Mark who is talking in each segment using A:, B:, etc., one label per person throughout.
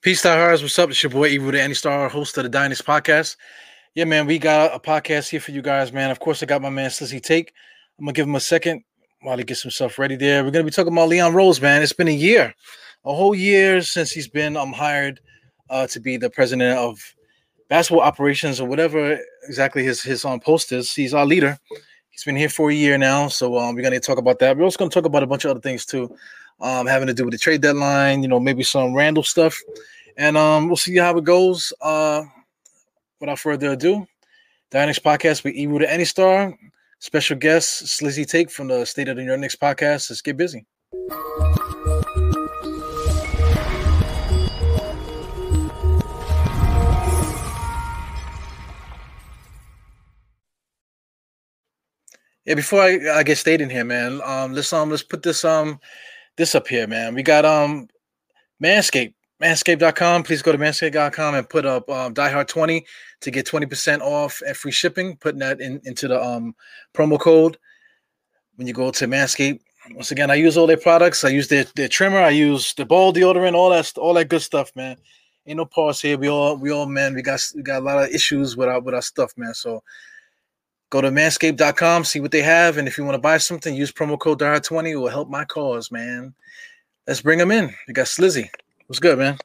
A: Peace, diehards. What's up? It's your boy Evil the Any Star, host of the Dynasty Podcast. Yeah, man, we got a podcast here for you guys, man. Of course, I got my man Sissy Take. I'm gonna give him a second while he gets himself ready there. We're gonna be talking about Leon Rose, man. It's been a year, a whole year since he's been um hired uh, to be the president of basketball operations or whatever exactly his his on um, post is. He's our leader. He's been here for a year now, so um, we're gonna talk about that. We're also gonna talk about a bunch of other things too um, having to do with the trade deadline, you know, maybe some Randle stuff. And um, we'll see how it goes. Uh, without further ado, Knicks podcast with Ewu to Any Star. Special guest, Slizzy Take from the State of the New York Knicks podcast. Let's get busy. Yeah, before I, I get stayed in here, man, um, let's um let's put this um this up here, man. We got um Manscaped, manscaped.com. Please go to manscaped.com and put up um, diehard20 to get 20% off and free shipping. Putting that in into the um promo code when you go to Manscaped. Once again, I use all their products. I use their, their trimmer. I use the ball deodorant, all that all that good stuff, man. Ain't no pause here. We all we all man. We got we got a lot of issues with our with our stuff, man. So Go to manscaped.com, see what they have. And if you want to buy something, use promo code DIEHARD20. It will help my cause, man. Let's bring them in. We got Slizzy. What's good, man?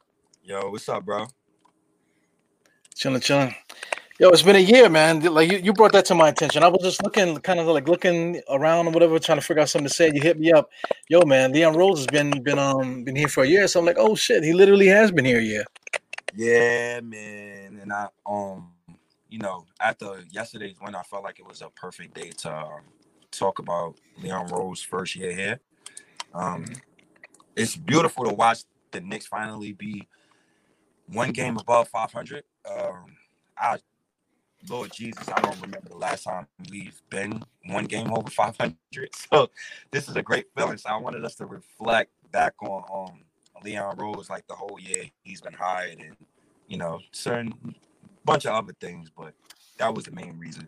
B: Yo, what's up, bro?
A: Chilling, chilling. Yo, it's been a year, man. Like you, you brought that to my attention. I was just looking, kind of like looking around or whatever, trying to figure out something to say. You hit me up, yo, man. Leon Rose has been been um been here for a year, so I'm like, oh shit, he literally has been here a year.
B: Yeah, man. And I um you know, after yesterday's win, I felt like it was a perfect day to um, talk about Leon Rose first year here. Um, it's beautiful to watch the Knicks finally be one game above 500. Um, I, Lord Jesus, I don't remember the last time we've been one game over 500. So this is a great feeling. So I wanted us to reflect back on um, Leon Rose, like the whole year he's been hired, and you know, certain bunch of other things, but that was the main reason.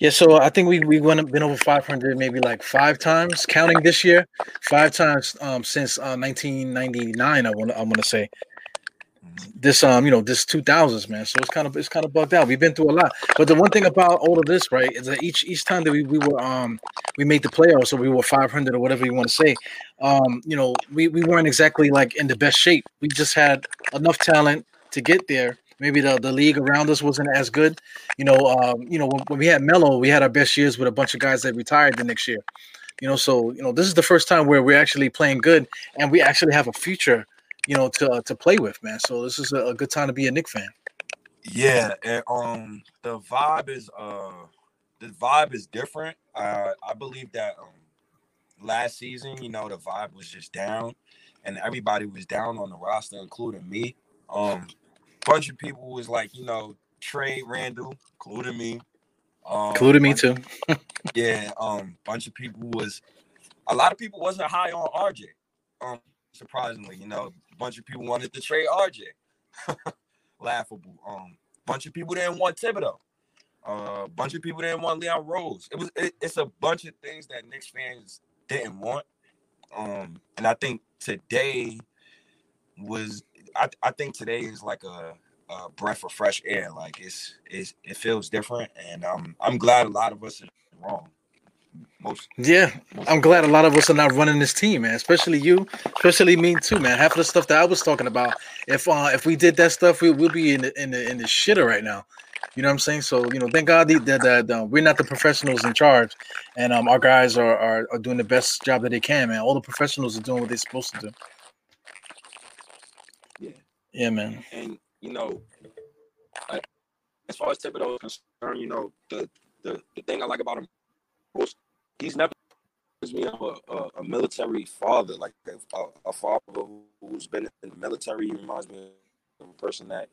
A: Yeah, so I think we we went been over 500 maybe like five times, counting this year, five times um, since uh, 1999. I want I want to say mm-hmm. this um you know this 2000s man. So it's kind of it's kind of bugged out. We've been through a lot, but the one thing about all of this right is that each each time that we, we were um we made the playoffs, or we were 500 or whatever you want to say. Um, you know, we we weren't exactly like in the best shape. We just had enough talent to get there. Maybe the, the league around us wasn't as good. You know, um, you know, when, when we had Melo, we had our best years with a bunch of guys that retired the next year. You know, so you know, this is the first time where we're actually playing good and we actually have a future, you know, to uh, to play with, man. So this is a, a good time to be a Knick fan.
B: Yeah, and um the vibe is uh the vibe is different. Uh I believe that um last season, you know, the vibe was just down and everybody was down on the roster, including me. Um, bunch of people was like, you know, trade Randle, including me.
A: Um, including me too.
B: yeah, um, bunch of people was a lot of people wasn't high on RJ. Um, surprisingly, you know, a bunch of people wanted to trade RJ. Laughable. Um, bunch of people didn't want Thibodeau. A uh, bunch of people didn't want Leon Rose. It was it, it's a bunch of things that Knicks fans didn't want. Um, and I think today was I, I think today is like a, a, breath of fresh air. Like it's, it's it feels different, and um, I'm glad a lot of us are wrong.
A: Most yeah, most I'm glad a lot of us are not running this team, man. Especially you, especially me too, man. Half of the stuff that I was talking about, if uh if we did that stuff, we will be in the in the in the shitter right now. You know what I'm saying? So you know, thank God that, that we're not the professionals in charge, and um our guys are, are are doing the best job that they can, man. All the professionals are doing what they're supposed to do. Yeah, man.
B: And you know, as far as Thibodeau is concerned, you know, the the, the thing I like about him he's never me a, a, a, military father, like a, a, father who's been in the military. He reminds me of a person that,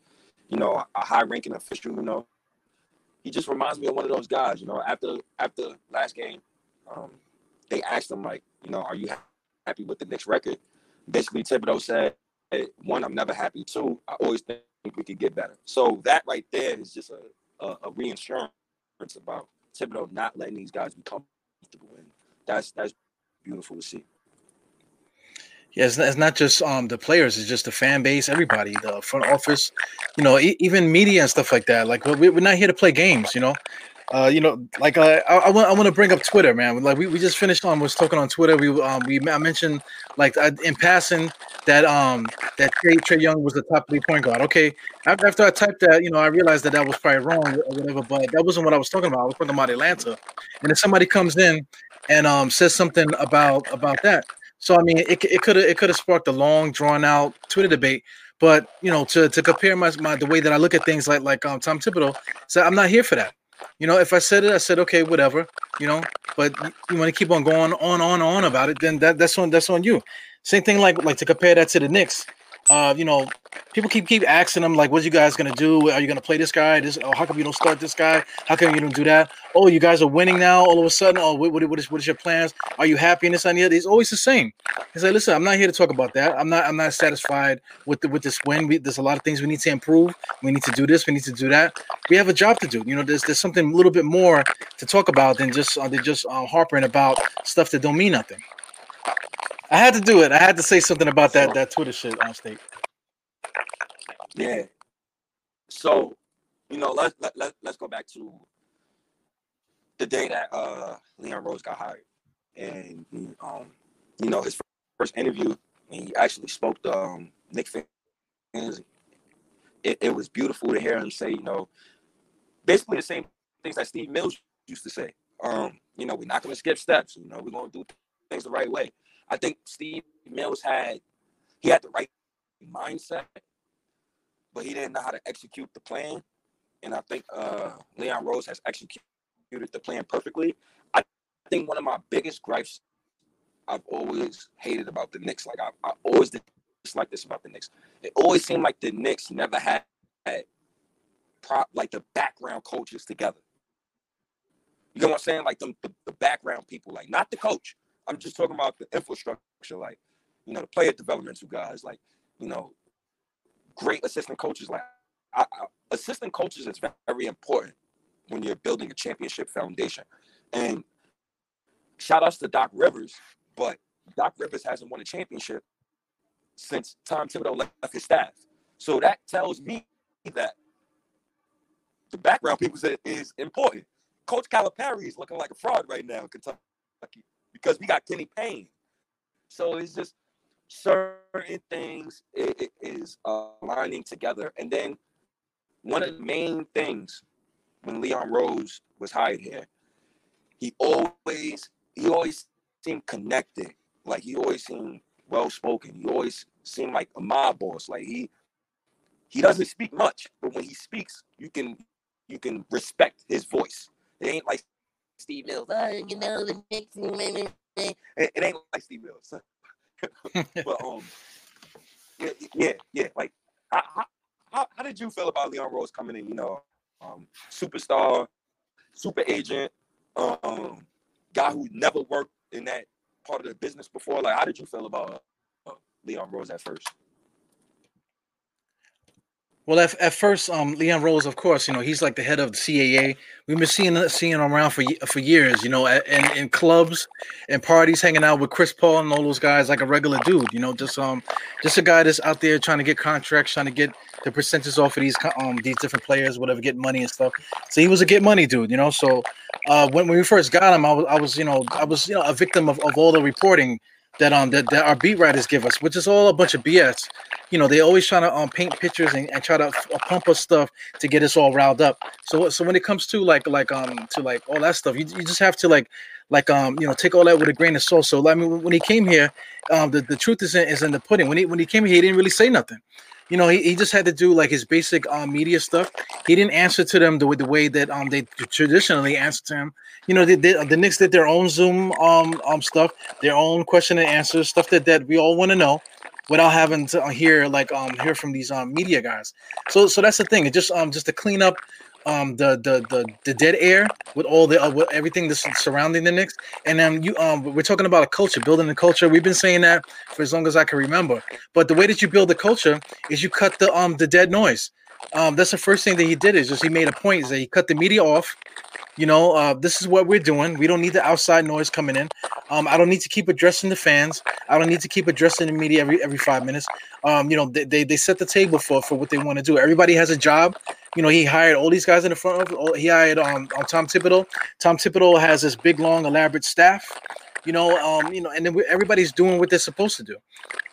B: you know, a high ranking official, you know. He just reminds me of one of those guys, you know, after after last game, um, they asked him, like, you know, are you happy with the Knicks record? Basically, Thibodeau said, one, I'm never happy. Two, I always think we could get better. So that right there is just a, a, a reinsurance about Thibodeau not letting these guys be comfortable, and that's that's beautiful to see.
A: Yeah, it's not, it's not just um the players; it's just the fan base, everybody, the front office, you know, e- even media and stuff like that. Like we're, we're not here to play games, you know. Uh, you know, like uh, I, I want I want to bring up Twitter, man. Like we, we just finished on was talking on Twitter. We um we I mentioned like I, in passing that um that Trey, Trae Young was the top three point guard. Okay, after, I typed that, you know, I realized that that was probably wrong or whatever, but that wasn't what I was talking about. I was talking about Atlanta, and if somebody comes in and um says something about about that, so I mean, it it could have it could have sparked a long drawn out Twitter debate. But you know, to to compare my, my the way that I look at things, like like um Tom Thibodeau so I'm not here for that. You know, if I said it, I said okay, whatever. You know, but you want to keep on going on, on, on about it, then that, that's on that's on you. Same thing like like to compare that to the Knicks. Uh, you know, people keep keep asking them like, "What you guys gonna do? Are you gonna play this guy? This? Oh, how come you don't start this guy? How come you don't do that? Oh, you guys are winning now. All of a sudden, oh, what, what, is what is your plans? Are you happy in this and the other? It's always the same. It's like, listen, I'm not here to talk about that. I'm not I'm not satisfied with the, with this win. We, there's a lot of things we need to improve. We need to do this. We need to do that. We have a job to do. You know, there's there's something a little bit more to talk about than just uh, than just uh, harping about stuff that don't mean nothing. I had to do it. I had to say something about that that Twitter shit on state.
B: Yeah. So, you know, let's let, let, let's go back to the day that uh Leon Rose got hired. And um, you know, his first interview, he actually spoke to um Knick fans. It, it was beautiful to hear him say, you know, basically the same things that Steve Mills used to say. Um, you know, we're not gonna skip steps, you know, we're gonna do things the right way. I think Steve Mills had he had the right mindset, but he didn't know how to execute the plan. And I think uh, Leon Rose has executed the plan perfectly. I think one of my biggest gripes I've always hated about the Knicks, like I, I always dislike this about the Knicks. It always seemed like the Knicks never had, had prop like the background coaches together. You know what I'm saying? Like the, the, the background people, like not the coach. I'm just talking about the infrastructure, like you know, the player developmental guys, like you know, great assistant coaches. Like I, I, assistant coaches is very important when you're building a championship foundation. And shout outs to Doc Rivers, but Doc Rivers hasn't won a championship since Tom Thibodeau left his staff. So that tells me that the background people is important. Coach Calipari is looking like a fraud right now in Kentucky because we got Kenny Payne. So it's just certain things it, it is aligning together. And then one of the main things when Leon Rose was hired here, he always he always seemed connected. Like he always seemed well spoken. He always seemed like a mob boss. Like he he doesn't speak much, but when he speaks, you can you can respect his voice. It ain't like Steve Mills. Oh, you know the Knicks. It, it ain't like Steve Mills. but um, yeah, yeah. Like, how, how, how did you feel about Leon Rose coming in? You know, um, superstar, super agent, um, guy who never worked in that part of the business before. Like, how did you feel about uh, Leon Rose at first?
A: Well, at, at first, um, Leon Rose, of course, you know he's like the head of the CAA. We've been seeing seeing him around for for years, you know, in, in clubs and parties, hanging out with Chris Paul and all those guys, like a regular dude, you know, just um, just a guy that's out there trying to get contracts, trying to get the percentages off of these um these different players, whatever, get money and stuff. So he was a get money dude, you know. So uh, when when we first got him, I was I was you know I was you know a victim of, of all the reporting that um that, that our beat writers give us, which is all a bunch of BS. You know, they always trying to um paint pictures and, and try to uh, pump us stuff to get us all riled up. So so when it comes to like like um to like all that stuff, you, you just have to like like um you know take all that with a grain of salt. So I mean when he came here, um the, the truth is in, is in the pudding. When he when he came here, he didn't really say nothing. You know, he, he just had to do like his basic um, media stuff. He didn't answer to them the way the way that um they traditionally answer to him. You know, they, they, the Knicks did their own Zoom um um stuff, their own question and answers, stuff that that we all want to know, without having to hear like um hear from these um media guys. So so that's the thing. It just um just to clean up um the the the, the dead air with all the uh, with everything that's surrounding the Knicks. And then you um we're talking about a culture, building a culture. We've been saying that for as long as I can remember. But the way that you build the culture is you cut the um the dead noise. Um, that's the first thing that he did is just he made a point is that he cut the media off You know, uh, this is what we're doing. We don't need the outside noise coming in. Um, I don't need to keep addressing the fans. I don't need to keep addressing the media every every five minutes. Um, you know, they, they, they set the table for for what they want to do. Everybody has a job. You know, he hired all these guys in the front of. He hired um, um Tom Thibodeau. Tom Thibodeau has this big, long, elaborate staff. You know, um, you know, and then everybody's doing what they're supposed to do.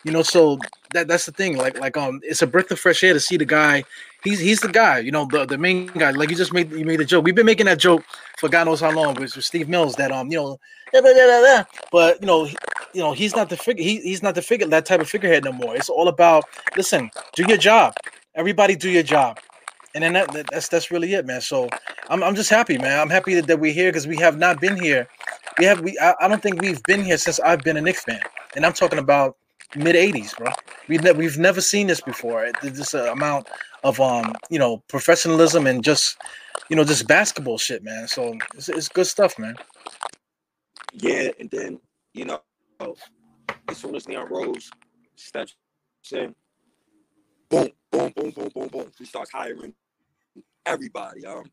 A: You know, so that that's the thing. Like like um, it's a breath of fresh air to see the guy he's he's the guy, you know, the, the main guy. Like you just made you made a joke. We've been making that joke for God knows how long with, with Steve Mills that um, you know, but you know, he, you know, he's not the figure he, he's not the figure that type of figurehead no more. It's all about listen, do your job. Everybody do your job. And then that, that that's that's really it, man. So I'm I'm just happy, man. I'm happy that, that we're here because we have not been here. We have we I, I don't think we've been here since I've been a Knicks fan. And I'm talking about mid 80s, bro. We've, ne- we've never seen this before. This uh, amount of um, you know, professionalism and just you know, just basketball shit, man. So it's, it's good stuff, man.
B: Yeah, and then you know, as soon as Leon Rose steps in, boom, boom, boom, boom, boom, boom, he starts hiring everybody. Um,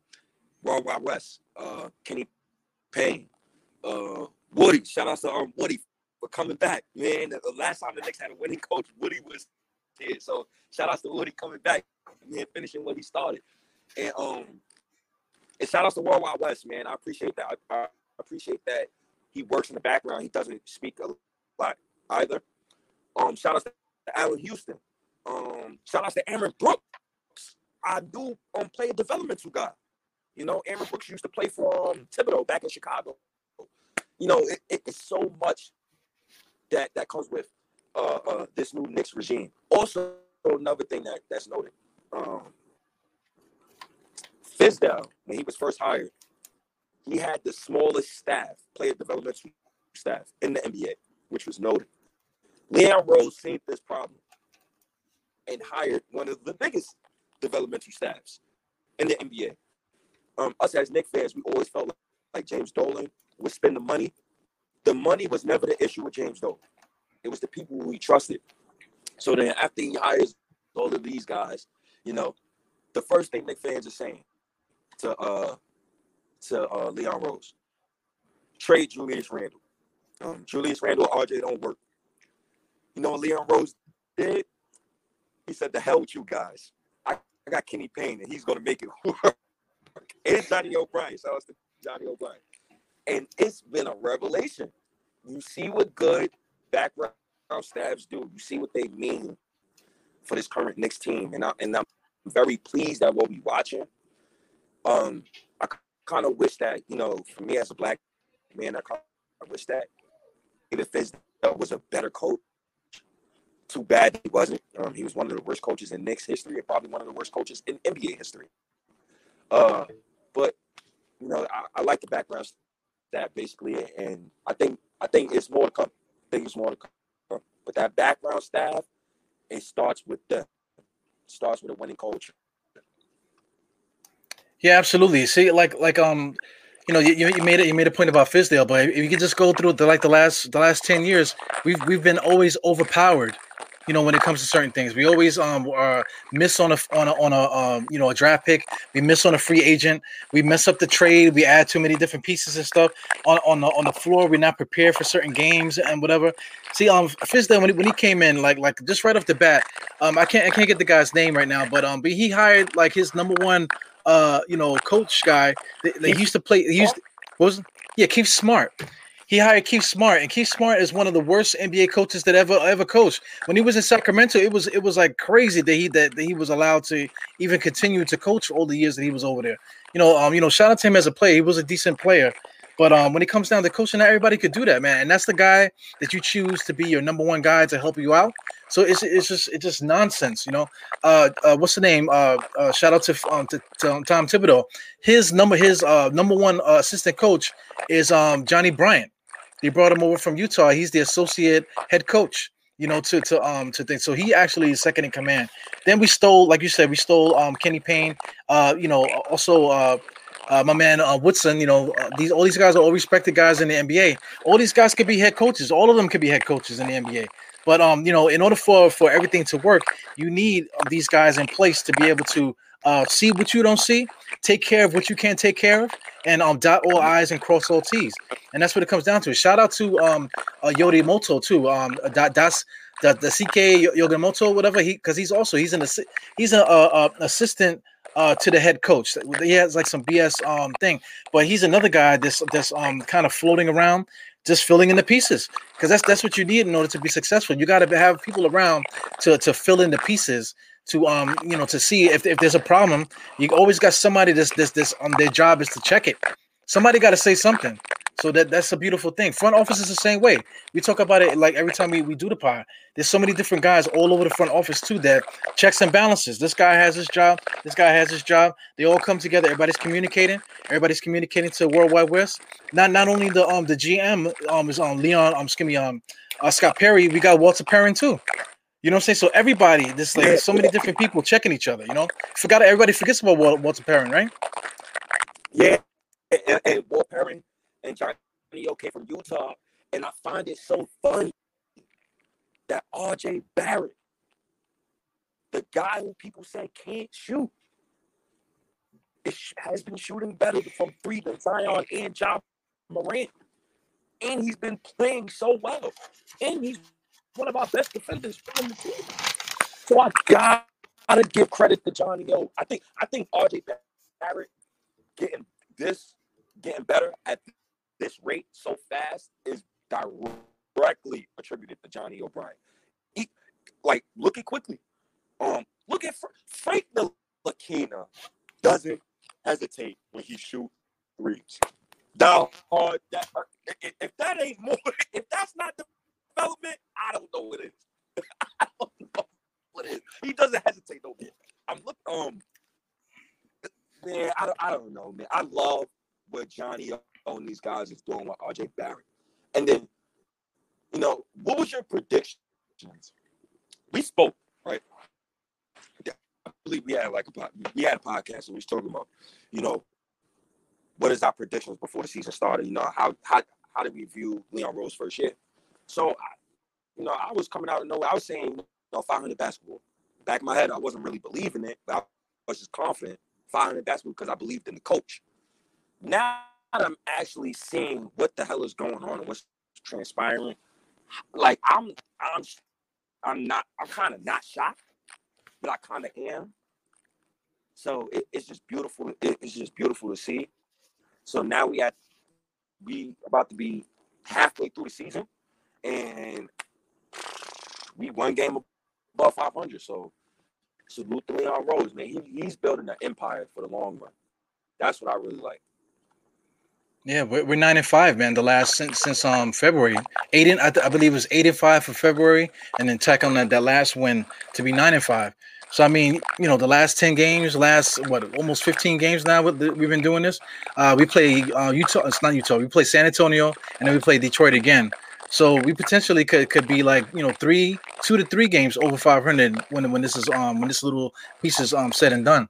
B: World Wide Wes, uh, Kenny Payne, uh, Woody. Shout out to um, Woody for coming back, man. The last time the Knicks had a winning coach, Woody was So shout out to Woody coming back, man, finishing what he started. And um, and shout out to World Wide Wes, man. I appreciate that. I, I appreciate that he works in the background. He doesn't speak a lot either. Um, shout out to Allan Houston. Um, shout out to Aaron Brooks. I do um play a developmental guy. You know, Aaron Brooks used to play for um, Thibodeau back in Chicago. You know, it, it, it's so much that that comes with uh, uh, this new Knicks regime. Also, another thing that that's noted, um, Fizdale, when he was first hired, he had the smallest staff, player developmental staff in the NBA, which was noted. Leon Rose seen this problem and hired one of the biggest developmental staffs in the NBA. Um, us as Knicks fans, we always felt like, like James Dolan would spend the money the money was never the issue with James Dolan. It was the people we trusted. So then after he hires all of these guys, you know, the first thing Knick fans are saying to uh to uh Leon Rose, trade Julius Randle. Um, Julius Randle RJ don't work. You know Leon Rose did? He said, "The hell with you guys. I, I got Kenny Payne, and he's gonna make it work." and Johnny Bryant. So it's Johnny Bryant and it's been a revelation. You see what good background staffs do. You see what they mean for this current Knicks team, and I and I'm very pleased that we'll be watching. Um, I kind of wish that you know, for me as a black man, I, I wish that David Fizdale was a better coach. Too bad he wasn't. Um, he was one of the worst coaches in Knicks history, and probably one of the worst coaches in NBA history. Uh, but you know, I, I like the background that basically, and I think I think it's more to come. It's more to come. But that background staff, it starts with the starts with a winning culture.
A: Yeah, absolutely. See, like like um, you know, you, you made it. You made a point about Fizdale, but if you could just go through the like the last the last ten years, we've we've been always overpowered you know, when it comes to certain things. We always um uh, miss on a on a on a um you know a draft pick. We miss on a free agent. We mess up the trade. We add too many different pieces and stuff on on the on the floor. We're not prepared for certain games and whatever. See, um, Fizdale when he, when he came in, like like just right off the bat, um, I can't I can't get the guy's name right now, but um, but he hired like his number one uh you know coach guy. They, he used to play. He used to, was yeah Keith Smart he hired Keith Smart, and Keith Smart is one of the worst NBA coaches that ever ever coached. When he was in Sacramento, it was it was like crazy that he that, that he was allowed to even continue to coach all the years that he was over there. You know, um, you know, shout out to him as a player. He was a decent player. But um, when it comes down to coaching, not everybody could do that, man. And that's the guy that you choose to be your number one guy to help you out. So it's, it's just it's just nonsense, you know. Uh, uh what's the name? Uh, uh shout out to um to, to um, Tom Thibodeau. His number his uh number one uh, assistant coach is um Johnny Bryant. They brought him over from Utah. He's the associate head coach, you know, to to um to think. So he actually is second in command. Then we stole, like you said, we stole um Kenny Payne. Uh, you know, also uh uh, my man uh, Woodson, you know, uh, these all these guys are all respected guys in the NBA. All these guys could be head coaches. All of them could be head coaches in the NBA. But um, you know, in order for for everything to work, you need these guys in place to be able to uh, see what you don't see, take care of what you can't take care of, and um dot all I's and cross all T's. And that's what it comes down to. Shout out to um uh, Yoshimoto too. Um that that's the the CK Yoshimoto, whatever he because he's also he's an assi- he's a, a, a assistant uh, to the head coach. He has like some BS um thing, but he's another guy that's that's um kind of floating around, just filling in the pieces because that's that's what you need in order to be successful. You got to have people around to to fill in the pieces to um you know to see if, if there's a problem. You always got somebody that's this this um their job is to check it. Somebody got to say something. So that that's a beautiful thing. Front office is the same way. We talk about it like every time we, we do the pod. There's so many different guys all over the front office too that checks and balances. This guy has his job. This guy has his job. They all come together. Everybody's communicating. Everybody's communicating to World Wide Wes. Not not only the um the GM um is on um, Leon um excuse me um uh, Scott Perry. We got Walter Perrin too. You know what I'm saying? So everybody, this like so many different people checking each other. You know, forgot everybody forgets about Walter Perrin, right?
B: Yeah, and, and Walter Perrin and Johnny OK from Utah. And I find it so funny that RJ Barrett, the guy who people say can't shoot, has been shooting better from three than Zion and Ja Morant. And he's been playing so well. And he's one of our best defenders the team. So I gotta give credit to Johnny O. I think I think RJ Barrett getting this, getting better at this rate so fast is directly attributed to Johnny Bryant. He, like, look at Quickley. Um, look at Frank Ntilikina doesn't hesitate when he shoots threes. Uh, that, uh, if that ain't more, if that's not development, I don't know what it is. I don't know what it is. He doesn't hesitate no more. I'm looking, um, man, I, I don't know, man. I love what Johnny on these guys is doing with RJ Barrett. And then, you know, what was your predictions? We spoke, right? I believe we had like a we had a podcast and we was talking about, you know, what is our predictions before the season started? You know, how how how did we view Leon Rose first year? So, you know, I was coming out of nowhere. I was saying, you know, 500 basketball. Back in my head, I wasn't really believing it, but I was just confident 500 basketball because I believed in the coach. Now I'm actually seeing what the hell is going on and what's transpiring, like I'm I'm I'm not I'm kind of not shocked, but I kind of am. So it, it's just beautiful. It, it's just beautiful to see. So now we had we about to be halfway through the season, and we one game above 500. So salute to Leon Rose, man. He, he's building an empire for the long run. That's what I really like.
A: Yeah, we're, we're nine and five, man. The last since since um February, eight and I, I believe it was eight and five for February, and then tack on that that last win to be nine and five. So I mean, you know, the last ten games, last what almost fifteen games now. We've been doing this. Uh, we play uh, Utah. It's not Utah. We play San Antonio, and then we play Detroit again. So we potentially could could be like you know three, two to three games over five hundred when when this is um when this little piece is um said and done.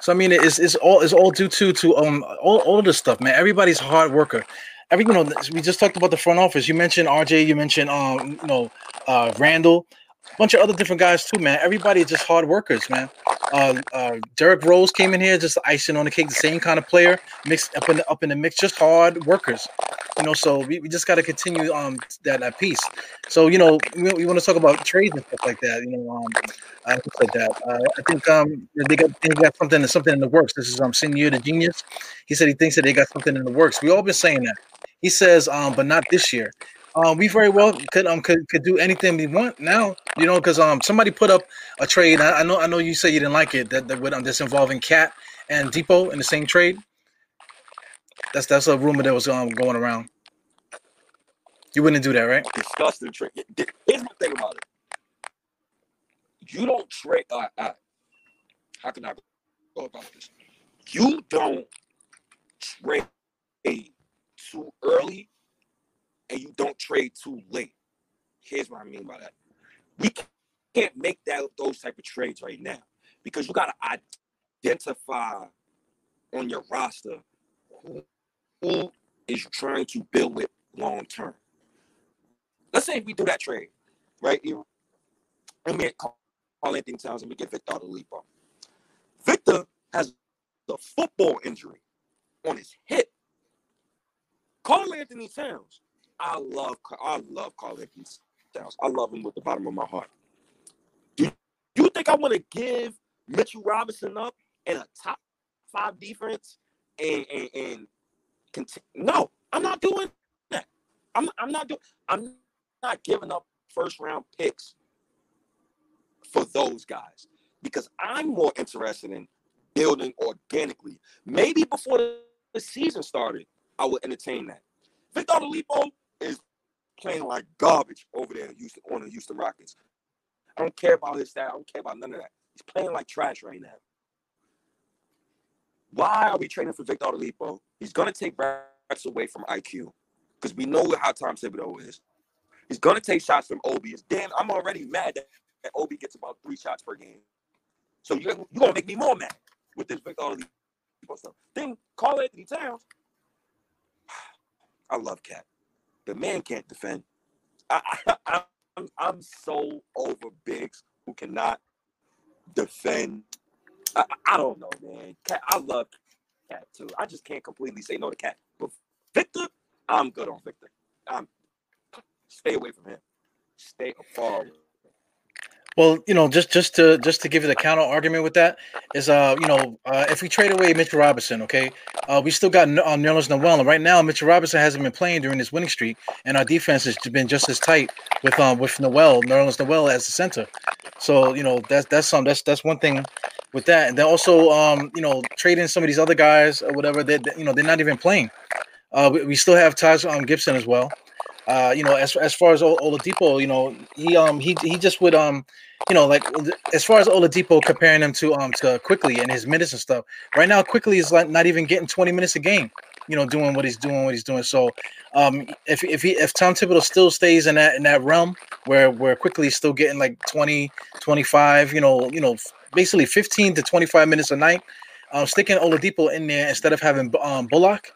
A: So I mean, it's it's all it's all due to to um all, all of this stuff, man. Everybody's hard worker. Every you know, we just talked about the front office. You mentioned RJ. You mentioned um you know uh Randle, a bunch of other different guys too, man. Everybody is just hard workers, man. Uh, uh Derrick Rose came in here just icing on the cake, the same kind of player, mixed up in the up in the mix, just hard workers. You know, so we, we just got to continue um that, that piece. So you know, we, we want to talk about trades and stuff like that. You know, um, I said that. Uh, I think um they got they got something something in the works. This is um Senior the genius. He said he thinks that they got something in the works. We all been saying that. He says um, but not this year. Um, we very well could um could, could do anything we want now, you know, because um somebody put up a trade. I, I, know I know you say you didn't like it that that with um, this involving KAT and Dipo in the same trade. That's that's a rumor that was um going around. You wouldn't do that, right?
B: Disgusting trade. Here's my thing about it. You don't trade. Uh, uh, how can I go about this? You don't trade too early, and you don't trade too late. Here's what I mean by that. We can't make that those type of trades right now because you got to identify on your roster who, is trying to build with long term. Let's say we do that trade, right? You, and we Anthony Towns and we get Victor Oladipo. Victor has a football injury on his hip. Karl-Anthony Towns. I love I love Karl-Anthony Towns. I love him with the bottom of my heart. Do you think I want to give Mitchell Robinson up in a top five defense and and, and continue? No, I'm not doing that. I'm I'm not doing. I'm not giving up first round picks for those guys because I'm more interested in building organically. Maybe before the season started, I would entertain that. Victor Oladipo is playing like garbage over there in Houston on the Houston Rockets. I don't care about his stat. I don't care about none of that. He's playing like trash right now. Why are we trading for Victor Oladipo? He's gonna take reps away from IQ because we know how Tom Thibodeau is. He's gonna take shots from Obi. It's damn. I'm already mad that, that Obi gets about three shots per game. So you're, you're gonna make me more mad with this Victor Oladipo stuff. Then Karl-Anthony Towns. I love KAT. The man can't defend. I, I'm, I'm so over bigs who cannot defend. I, I don't know, man. KAT, I love KAT too. I just can't completely say no to KAT. But Victor, I'm good on Victor. I'm stay away from him. Stay far away.
A: Well, you know, just just to just to give you the counter argument with that is, uh, you know, uh, if we trade away Mitchell Robinson, okay, uh, we still got uh, Nerlens Noel, and right now Mitchell Robinson hasn't been playing during this winning streak, and our defense has been just as tight with um with Noel, Nerlens Noel as the center. So you know that's that's some that's that's one thing with that, and then also um you know trading some of these other guys or whatever that you know they're not even playing. Uh, we, we still have Taj um, Gibson as well. Uh, you know, as as far as Oladipo, you know, he um he he just would um you know like as far as Oladipo comparing him to um to Quickley and his minutes and stuff. Right now, Quickley is like not even getting 20 minutes a game. You know, doing what he's doing, what he's doing. So, um, if if he if Tom Thibodeau still stays in that in that realm where where Quickley is still getting like 20, 25, you know, you know, basically 15 to 25 minutes a night, um, sticking Oladipo in there instead of having um Bullock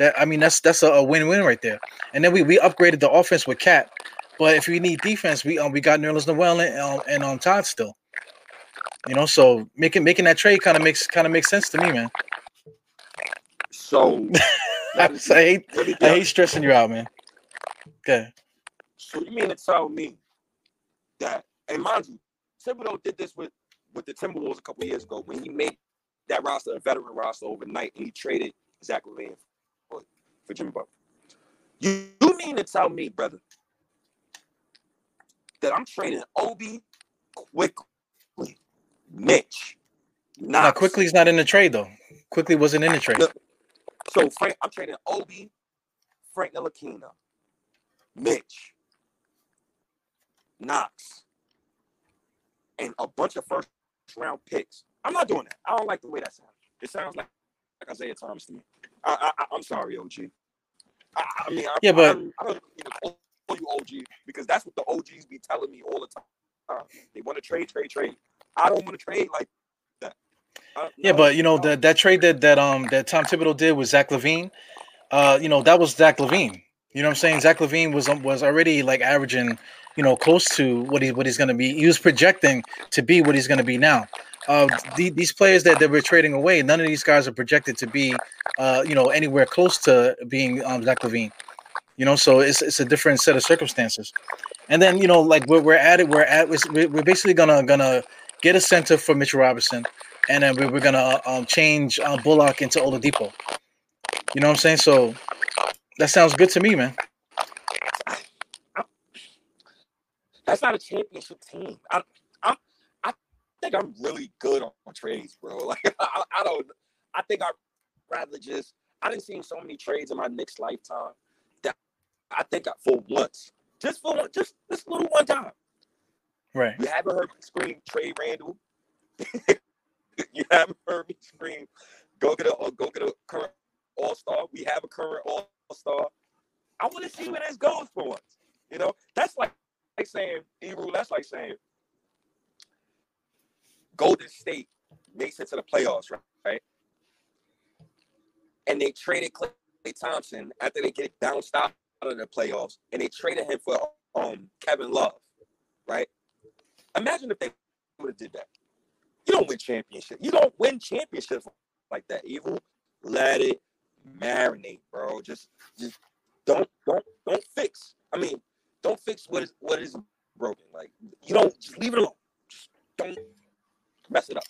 A: that I mean, that's that's a, a win-win right there. And then we we upgraded the offense with KAT, but if we need defense, we um we got Nerlens Noel and um, and on um, Taj still. You know, so making making that trade kind of makes kind of makes sense to me, man.
B: So
A: I, hate I hate stressing you out, man. Okay.
B: So you mean to tell me that, and mind you, Thibodeau did this with with the Timberwolves a couple years ago when he made that roster a veteran roster overnight and he traded Zach LaVine for Jimmy Butler. You, you mean to tell me, brother, that I'm trading Obi Quickley, Mitch?
A: Knox. Now, Quickley's not in the trade though. Quickley wasn't in the trade.
B: So Frank, I'm trading Obi, Frank Ntilikina, Mitch, Knox, and a bunch of first round picks. I'm not doing that. I don't like the way that sounds. It sounds like, like Isaiah Thomas to me. I, I, I'm sorry, OG. I, I mean, I,
A: yeah, but
B: I, don't even call you OG because that's what the OGs be telling me all the time. They want to trade, trade, trade. I don't want to trade like that.
A: yeah, but you know that that trade that that um that Tom Thibodeau did with Zach LaVine, uh, you know that was Zach LaVine. You know what I'm saying? Zach LaVine was um, was already like averaging, you know, close to what he what he's going to be. He was projecting to be what he's going to be now uh, the, these players that, that we're trading away, none of these guys are projected to be, uh, you know, anywhere close to being um, Zach LaVine. You know, so it's it's a different set of circumstances. And then you know, like we're, we're at it, we're at we're, we're basically gonna gonna get a center for Mitchell Robinson, and then we're, we're gonna um, change um, Bullock into Oladipo. You know what I'm saying? So that sounds good to me, man.
B: That's not a championship team. I, think I'm really good on, trades, bro. Like I, I, don't. I think I'd rather just. I didn't see so many trades in my Knicks lifetime that I think I, for once, just for one, just this little one time.
A: Right.
B: You haven't heard me scream trade Randle. you haven't heard me scream. Go get a go get a current All Star. We have a current All Star. I want to see where this goes for once. You know, that's like, like saying, Eru, that's like saying, Golden State makes it to the playoffs, right? right? And they traded Klay Thompson after they get bounced out of the playoffs, and they traded him for um Kevin Love, right? Imagine if they would have did that. You don't win championship. You don't win championships like that. Evil, let it marinate, bro. Just, just don't don't don't fix. I mean, don't fix what is what is broken. Like you don't just leave it alone. Just don't mess it up.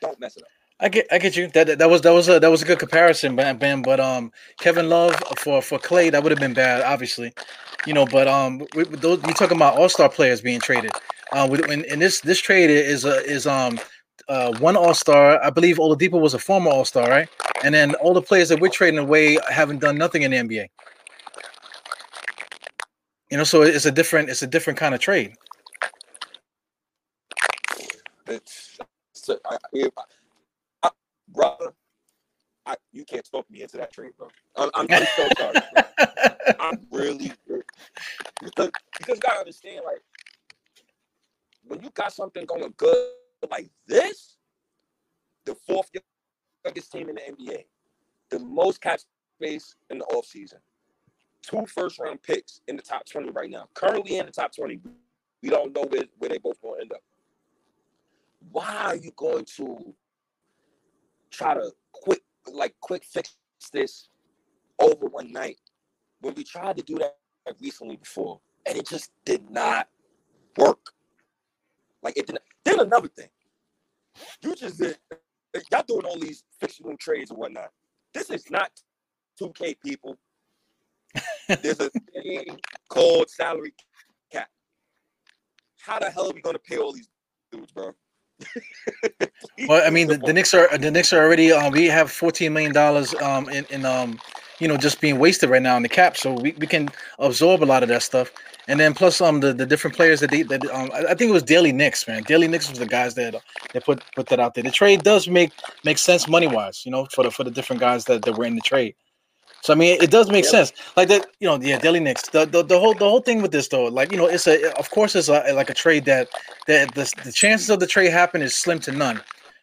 B: Don't mess it up.
A: I get, I get you. That that was that was a that was a good comparison, Ben. But um, Kevin Love for for Klay that would have been bad, obviously, you know. But um, we, those you talking about All Star players being traded. Uh, with, in, in this this trade is a is um uh, one All Star. I believe Oladipo was a former All Star, right? And then all the players that we're trading away haven't done nothing in the NBA. You know, so it's a different it's a different kind of trade.
B: It's, so I, I, brother, I, you can't talk me into that trade, bro. I'm, I'm, I'm so sorry. I'm really because because you gotta understand, like when you got something going good like this, the fourth youngest team in the NBA, the most cap space in the offseason, two first round picks in the top 20 right now, currently in the top 20. We don't know where, where they both to end up. Why are you going to try to quick, like, quick fix this over one night when we tried to do that recently before and it just did not work? Like, it didn't. Then another thing, you just did, y'all doing all these fictional trades and whatnot. This is not 2K people. There's a thing called salary cap. How the hell are we gonna pay all these dudes, bro?
A: well, I mean, the, the Knicks are the Knicks are already. Um, we have fourteen million dollars um in, in um you know just being wasted right now in the cap, so we, we can absorb a lot of that stuff. And then plus um the, the different players that they that um I think it was Daily Knicks man. Daily Knicks was the guys that that put put that out there. The trade does make make sense money wise, you know, for the for the different guys that, that were in the trade. So I mean, it does make yep. sense. Like that, you know, yeah, Daily Knicks. The, the the whole the whole thing with this though, like you know, it's a of course it's a, like a trade that that the, the chances of the trade happen is slim to none.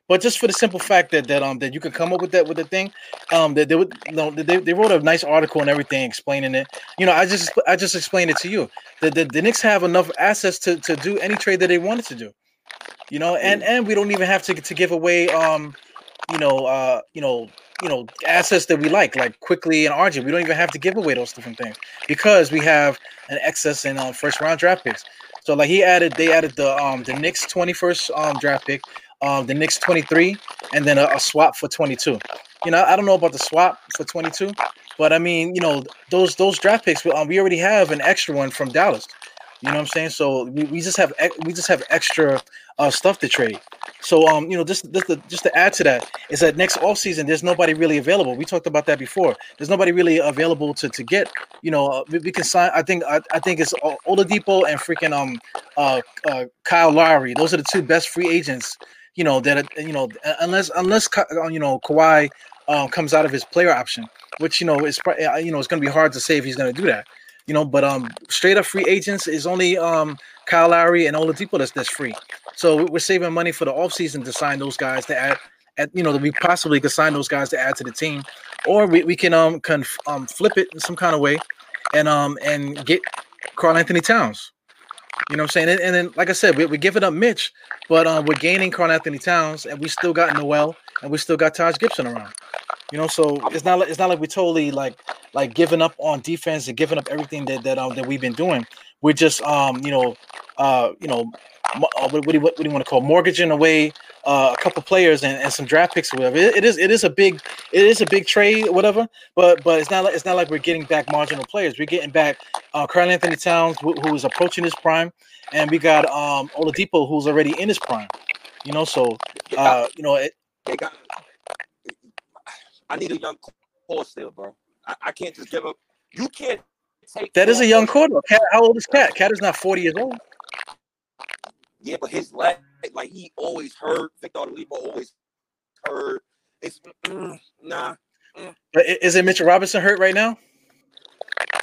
A: But just for the simple fact that that um that you can come up with that with the thing, um that they would you know they, they wrote a nice article and everything explaining it. You know, I just I just explained it to you. The the, the Knicks have enough assets to to do any trade that they wanted to do. You know, and and we don't even have to to give away um you know uh you know you know assets that we like, like Quickley and RJ. We don't even have to give away those different things because we have an excess in um, first round draft picks. So like he added, they added the um the Knicks 21st um draft pick, um the Knicks 23, and then a, a swap for 22. You know, I don't know about the swap for 22, but I mean, you know, those those draft picks, um, we already have an extra one from Dallas. You know what I'm saying? So we, we just have we just have extra uh, stuff to trade. So um, you know, just just to, just to add to that is that next off season there's nobody really available. We talked about that before. There's nobody really available to to get. You know, uh, we, we, can sign. I think I, I think it's Oladipo and freaking um uh, uh Kyle Lowry. Those are the two best free agents. You know that you know unless unless uh, you know Kawhi um, comes out of his player option, which you know is you know it's going to be hard to say if he's going to do that you know. But um, straight up free agents is only um Kyle Lowry and Oladipo that's that's free. So we're saving money for the offseason to sign those guys to add. At, you know that we possibly could sign those guys to add to the team, or we, we can um, can um flip it in some kind of way, and um and get Karl-Anthony Towns. You know what I'm saying? And, and then, like I said, we, we're giving up Mitch, but um, we're gaining Karl-Anthony Towns, and we still got Noel, and we still got Taj Gibson around. You know, so it's not like it's not like we totally like like giving up on defense and giving up everything that that um that we've been doing. We're just um you know uh you know uh, what, what, do you, what, do you want to call mortgaging away uh, a couple players and, and some draft picks or whatever. It, it is it is a big it is a big trade whatever. But but it's not like it's not like we're getting back marginal players. We're getting back uh, Karl-Anthony Towns who, who is approaching his prime, and we got um Oladipo who's already in his prime. You know, so uh, you know it, got
B: I need a young core still, bro. I, I can't just give up. You can't
A: take. That is a young core. KAT, how old is KAT? KAT is not forty years old.
B: Yeah, but his leg, like he always hurt. Victor Oladipo always hurt. It's mm, nah.
A: Mm. But is it Mitchell Robinson hurt right now?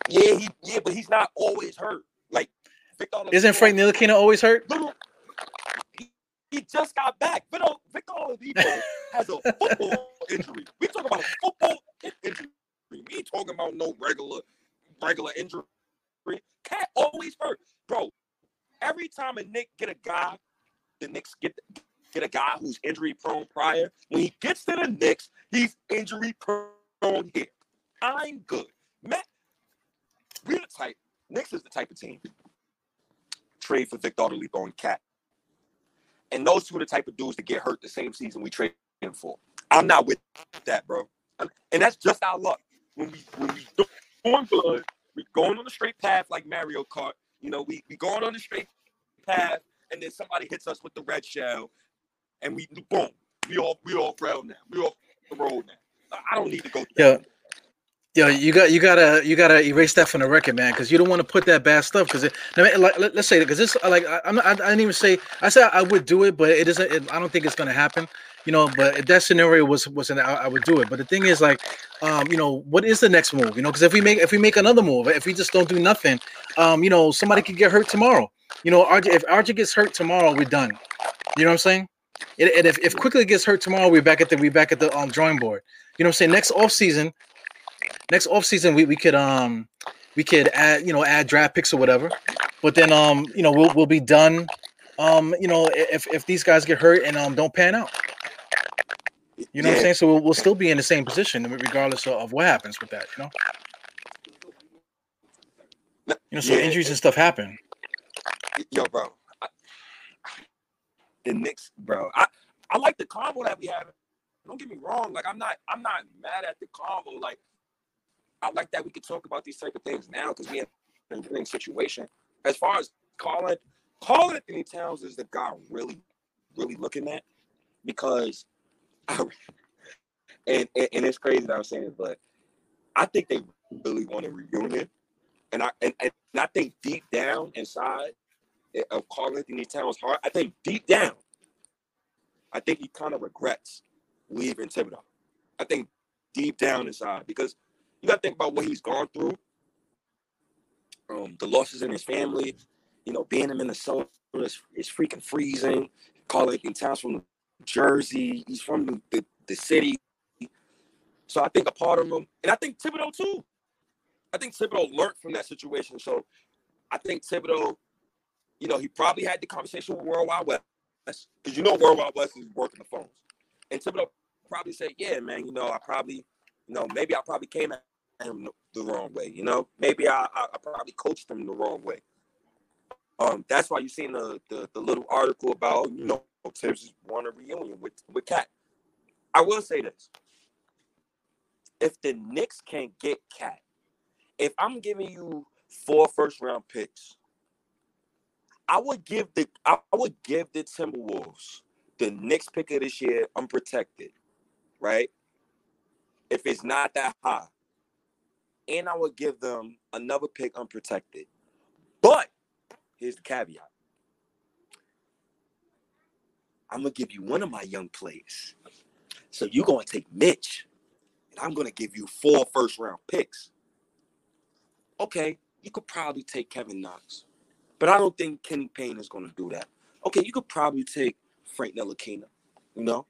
B: Yeah, he yeah, but he's not always hurt. Like
A: Victor Isn't Frank Ntilikina always hurt?
B: He just got back. Victor, Victor Oladipo has a football injury. We talking about a football injury. We talking about no regular regular injury. KAT always hurt, bro. Every time a Knick get a guy, the Knicks get get a guy who's injury prone prior. When he gets to the Knicks, he's injury prone here. I'm good. Matt, we're the type. Knicks is the type of team. Trade for Victor Oladipo and KAT. And those two are the type of dudes that get hurt the same season we trade him for. I'm not with that, bro. And that's just our luck. When we when we doing good, we going on the straight path like Mario Kart. You know, we we going on the straight path, and then somebody hits us with the red shell, and we boom, we all we all frail now. We all the road now. I don't need to go.
A: Yeah. Yo, you got you gotta you gotta erase that from the record, man, because you don't want to put that bad stuff. Because like let, us say because this like I, I'm I, I didn't even say I said I would do it, but it isn't. It, I don't think it's gonna happen you know, but if that scenario was was an, I, I, would do it. But the thing is, like, um, you know, what is the next move? You know, because if we make if we make another move, if we just don't do nothing, um, you know, somebody could get hurt tomorrow. You know, RJ, if RJ gets hurt tomorrow, we're done. You know what I'm saying? And if, if Quickley gets hurt tomorrow, we're back at the we back at the um, drawing board. You know what I'm saying? Next off season, next off season, we, we could um we could add you know add draft picks or whatever. But then um you know we'll we'll be done um you know if if these guys get hurt and um don't pan out. You know yeah. what I'm saying? So we'll, we'll, still be in the same position regardless of, of what happens with that. You know. You know, so yeah. injuries and stuff happen.
B: Yo, bro. I, the Knicks, bro. I I like the combo that we have. Don't get me wrong. Like I'm not I'm not mad at the combo. Like I like that we could talk about these type of things now because we in a situation. As far as calling, Karl-Anthony Towns is the guy really, really looking at because and, and, and it's crazy that I'm saying it, but I think they really want a reunion. And I and, and I think deep down inside eh, of Karl-Anthony Towns' heart, I think deep down, I think he kind of regrets leaving Thibodeau. I think deep down inside, because you got to think about what he's gone through, um, the losses in his family, you know, being him in Minnesota is, is freaking freezing. Karl-Anthony Towns from Jersey. He's from the, the, the, city. So I think a part of him, and I think Thibodeau too. I think Thibodeau learned from that situation. So I think Thibodeau, you know, he probably had the conversation with World Wide Wes because you know World Wide Wes is working the phones. And Thibodeau probably said, Yeah, man, you know, I probably, you know, maybe I probably came at him the wrong way, you know, maybe I, I, I probably coached him the wrong way. Um, that's why you seen the, the the little article about, you know, Thibs want a reunion with, with KAT. I will say this. If the Knicks can't get KAT, if I'm giving you four first round picks, I would give the I would give the Timberwolves the Knicks pick of this year unprotected, right? If it's not that high. And I would give them another pick unprotected. But here's the caveat. I'm gonna give you one of my young players. So you're gonna take Mitch, and I'm gonna give you four first round picks. Okay, you could probably take Kevin Knox, but I don't think Kenny Payne is gonna do that. Okay, you could probably take Frank Ntilikina, you know,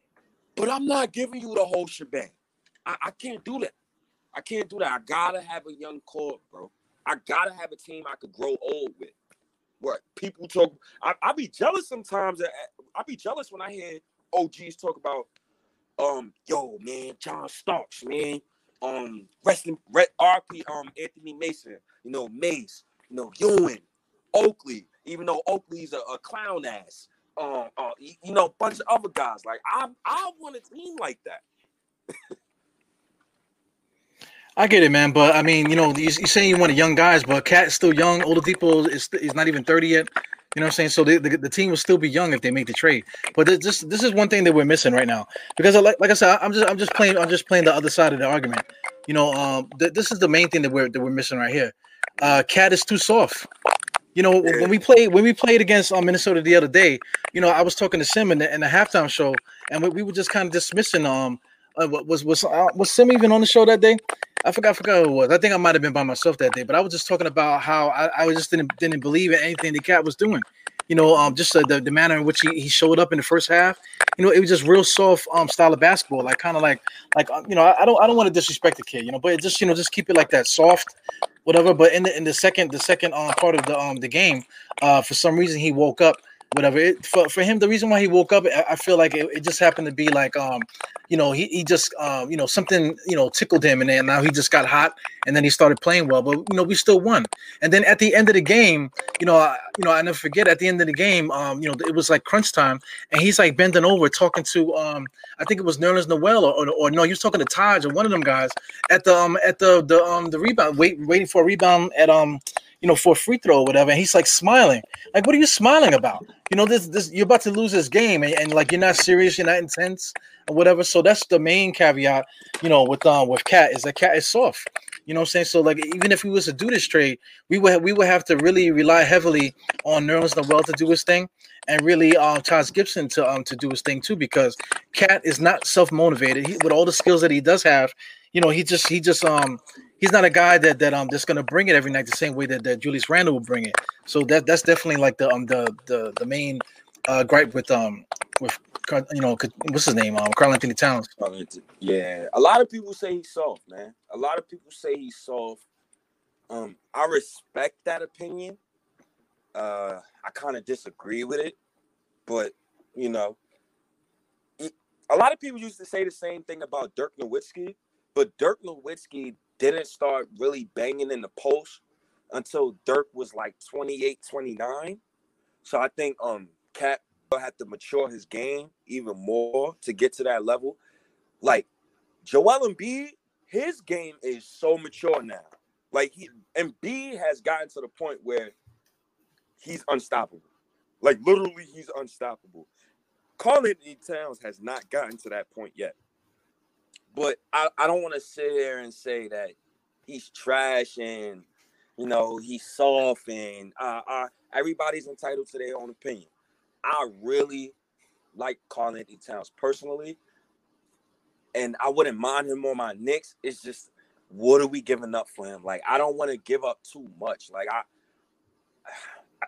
B: but I'm not giving you the whole shebang. I, I can't do that. I can't do that. I gotta have a young core, bro. I gotta have a team I could grow old with what people talk. I, I be jealous sometimes. I be jealous when I hear OGs talk about, um, yo, man, John Starks, man, um, wrestling, RP, um, Anthony Mason, you know, Mace, you know, Ewing, Oakley, even though Oakley's a, a clown ass, um, uh, you know, bunch of other guys. Like I, I want a team like that.
A: I get it, man. But I mean, you know, you're saying you want a young guys, but KAT's still young. Oladipo is is not even 30 yet. You know what I'm saying? So the, the, the, team will still be young if they make the trade. But this this is one thing that we're missing right now because like like I said, I'm just I'm just playing I'm just playing the other side of the argument. You know, um, th- this is the main thing that we're that we're missing right here. Uh, KAT is too soft. You know, when we played when we played against um, Minnesota the other day, you know, I was talking to Sim in the, in the halftime show, and we, we were just kind of dismissing um uh, was was uh, was Sim even on the show that day? I forgot, I forgot who it was. I think I might have been by myself that day, but I was just talking about how I, I just didn't didn't believe in anything the cat was doing. You know, um, just uh, the, the manner in which he, he showed up in the first half. You know, it was just real soft um style of basketball, like kind of like like uh, you know, I, I don't I don't want to disrespect the kid, you know, but just you know, just keep it like that soft, whatever. But in the in the second the second um part of the um the game, uh, for some reason he woke up whatever. It, for for him, the reason why he woke up, I, I feel like it, it, just happened to be like, um, you know, he, he just, um, you know, something, you know, tickled him, and then now he just got hot, and then he started playing well. But you know, we still won. And then at the end of the game, you know, I, you know, I never forget. At the end of the game, um, you know, it was like crunch time, and he's like bending over talking to, um, I think it was Nerlens Noel, or, or, or no, he was talking to Taj or one of them guys at the um at the the um the rebound, wait, waiting for a rebound at um you know, for a free throw or whatever. And he's like smiling. Like, what are you smiling about? You know, this this you're about to lose this game and, and like you're not serious, you're not intense or whatever. So that's the main caveat, you know, with um with KAT is that KAT is soft. You know what I'm saying? So like even if we was to do this trade, we would we would have to really rely heavily on Nerlens Noel to do his thing and really um Taj Gibson to um to do his thing too because KAT is not self-motivated. He, with all the skills that he does have, you know, he just he just um he's not a guy that that um just gonna bring it every night the same way that, that Julius Randle will bring it. So that that's definitely like the um the the the main uh gripe with um with you know what's his name um Karl-Anthony Towns.
B: Yeah, a lot of people say he's soft, man. A lot of people say he's soft. Um, I respect that opinion. Uh, I kind of disagree with it, but you know, a lot of people used to say the same thing about Dirk Nowitzki, but Dirk Nowitzki didn't start really banging in the post until Dirk was like 28, 29. So I think um KAT have to mature his game even more to get to that level. Like Joel Embiid, his game is so mature now. Like he Embiid has gotten to the point where he's unstoppable. Like literally, he's unstoppable. Karl-Anthony Towns has not gotten to that point yet. But I, I don't want to sit here and say that he's trash and you know he's soft and uh, uh, everybody's entitled to their own opinion. I really like Karl-Anthony Towns personally, and I wouldn't mind him on my Knicks. It's just what are we giving up for him? Like I don't want to give up too much. Like I, I,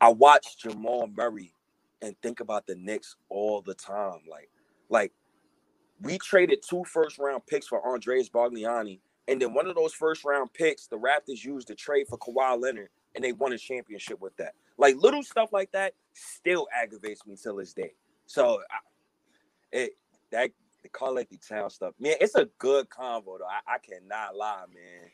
B: I watch Jamal Murray and think about the Knicks all the time. Like, like we traded two first round picks for Andreas Bargnani, and then one of those first round picks, the Raptors used to trade for Kawhi Leonard, and they won a championship with that. Like little stuff like that still aggravates me till this day. So, I, it that the Karl-Anthony Town stuff, man, it's a good convo though. I, I cannot lie, man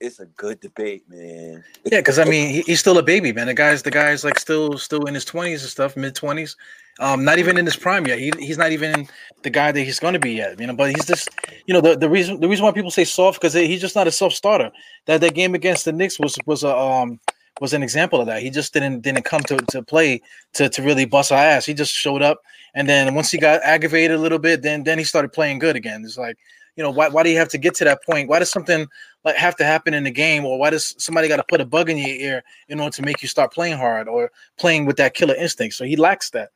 B: it's a good debate, man.
A: Yeah, because I mean, he, he's still a baby, man. The guy's the guy's like still still in his twenties and stuff, mid twenties. Um, not even in his prime yet. He, he's not even the guy that he's going to be yet. You know, but he's just, you know, the, the reason the reason why people say soft because he's just not a self starter. That that game against the Knicks was was a um was an example of that. He just didn't didn't come to, to play to, to really bust our ass. He just showed up, and then once he got aggravated a little bit, then then he started playing good again. It's like you know, why, why do you have to get to that point? Why does something like have to happen in the game, or why does somebody got to put a bug in your ear in order to make you start playing hard or playing with that killer instinct? So he lacks that,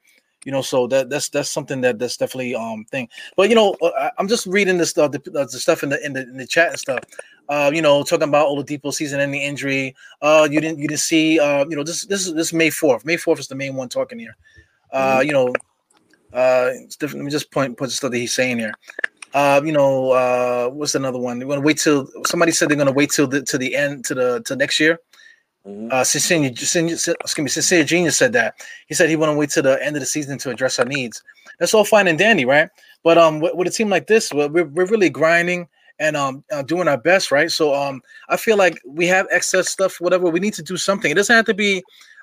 A: you know. So that that's that's something that that's definitely um thing. But you know, uh, I'm just reading this stuff, the, the stuff in the in the in the chat and stuff. Uh, you know, talking about Oladipo season-ending injury. Uh, you didn't you didn't see. Uh, you know, this this is this May 4th. May 4th is the main one talking here. Uh, mm-hmm. you know, uh, it's different. Let me just point put the stuff that he's saying here. Uh, you know, uh, what's another one? They're to wait till somebody said they're going to wait till the to the end to the to next year. Mm-hmm. Uh, Sincere, excuse me, Sincere Genius said that. He said he to wait till the end of the season to address our needs. That's all fine and dandy, right? But um, with, with a team like this, we're, we're really grinding and um uh, doing our best, right? So um, I feel like we have excess stuff, whatever. We need to do something. It doesn't have to be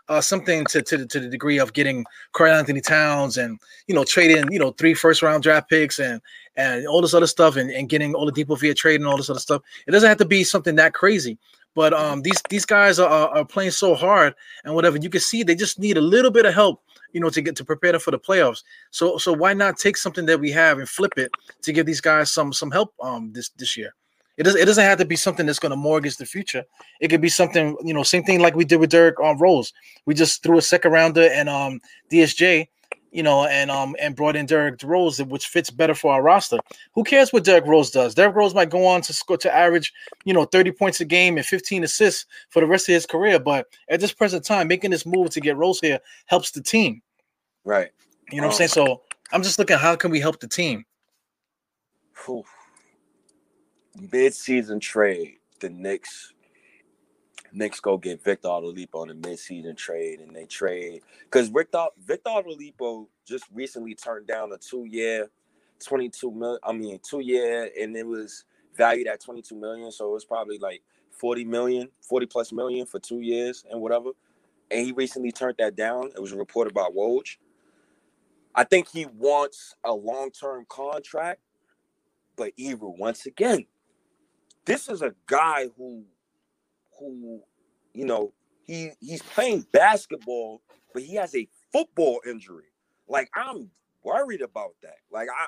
A: uh, something to, to to the degree of getting Karl-Anthony Towns and you know trading you know three first round draft picks and and all this other stuff and, and getting Oladipo via trade and all this other stuff. It doesn't have to be something that crazy. But um, these these guys are, are playing so hard and whatever. You can see they just need a little bit of help, you know, to get to prepare them for the playoffs. So so why not take something that we have and flip it to give these guys some some help um this this year. It doesn't it doesn't have to be something that's going to mortgage the future. It could be something you know, same thing like we did with Derrick um, Rose. We just threw a second rounder and um DSJ you know, and um and brought in Derrick Rose, which fits better for our roster. Who cares what Derrick Rose does? Derrick Rose might go on to score to average, you know, 30 points a game and 15 assists for the rest of his career. But at this present time, making this move to get Rose here helps the team.
B: Right.
A: You know what I'm saying? So I'm just looking how can we help the team?
B: Mid-season trade, the Knicks Knicks go get Victor Oladipo on a midseason trade, and they trade because Victor Victor Oladipo just recently turned down a two-year, twenty-two million. I mean, two year, and it was valued at twenty-two million. So it was probably like 40 million, 40 plus million for two years and whatever. And he recently turned that down. It was reported by Woj. I think he wants a long-term contract, but Ebro, once again, this is a guy who who, you know, he he's playing basketball, but he has a football injury. Like I'm worried about that. Like I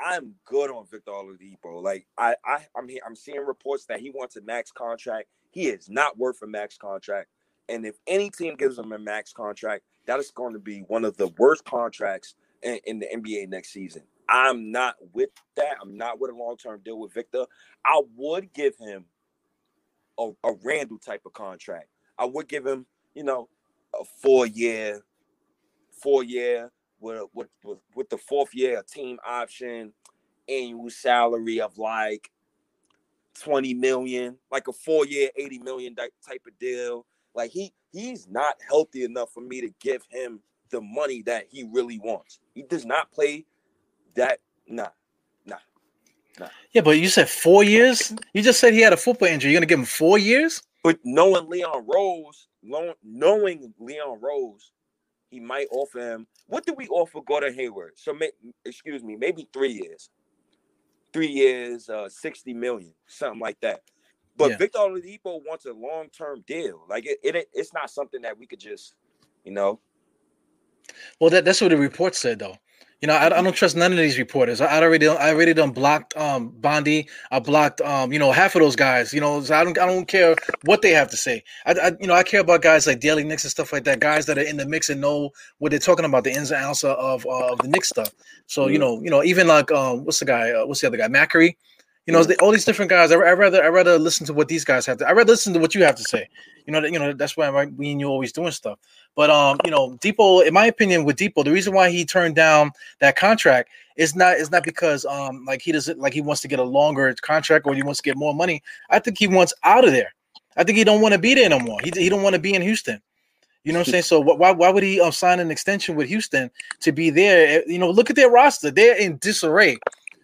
B: I'm good on Victor Oladipo. Like I, I I'm here, I'm seeing reports that he wants a max contract. He is not worth a max contract. And if any team gives him a max contract, that is going to be one of the worst contracts in, in the NBA next season. I'm not with that. I'm not with a long-term deal with Victor. I would give him a, a Randle type of contract. I would give him, you know, a four-year, four-year with, with with with the fourth year a team option, annual salary of like 20 million, like a four-year, 80 million type of deal. Like he he's not healthy enough for me to give him the money that he really wants. He does not play that. Nah,
A: Yeah, but you said four years. You just said he had a football injury. You're gonna give him four years?
B: But knowing Leon Rose, knowing Leon Rose, he might offer him. What did we offer Gordon Hayward? So, may, excuse me, maybe three years, three years, uh, sixty million, something like that. But yeah. Victor Oladipo wants a long term deal. Like it, it, it's not something that we could just, you know.
A: Well, that, that's what the report said, though. You know, I, I don't trust none of these reporters. I, I already I already done blocked um Bondy. I blocked um you know half of those guys. You know, so I don't I don't care what they have to say. I, I you know I care about guys like Daily Knicks and stuff like that. Guys that are in the mix and know what they're talking about, the ins and outs of uh, of the Knicks stuff. So mm-hmm. you know you know even like um what's the guy uh, what's the other guy Macri. You know, all these different guys. I, I rather I rather listen to what these guys have to. I rather listen to what you have to say. You know, you know that's why I'm, we and you always doing stuff. But um, you know, Dipo, in my opinion, with Dipo, the reason why he turned down that contract is not is not because um like he doesn't like he wants to get a longer contract or he wants to get more money. I think he wants out of there. I think he don't want to be there no more. He, he don't want to be in Houston. You know what I'm saying? So why why would he uh, sign an extension with Houston to be there? You know, look at their roster; they're in disarray.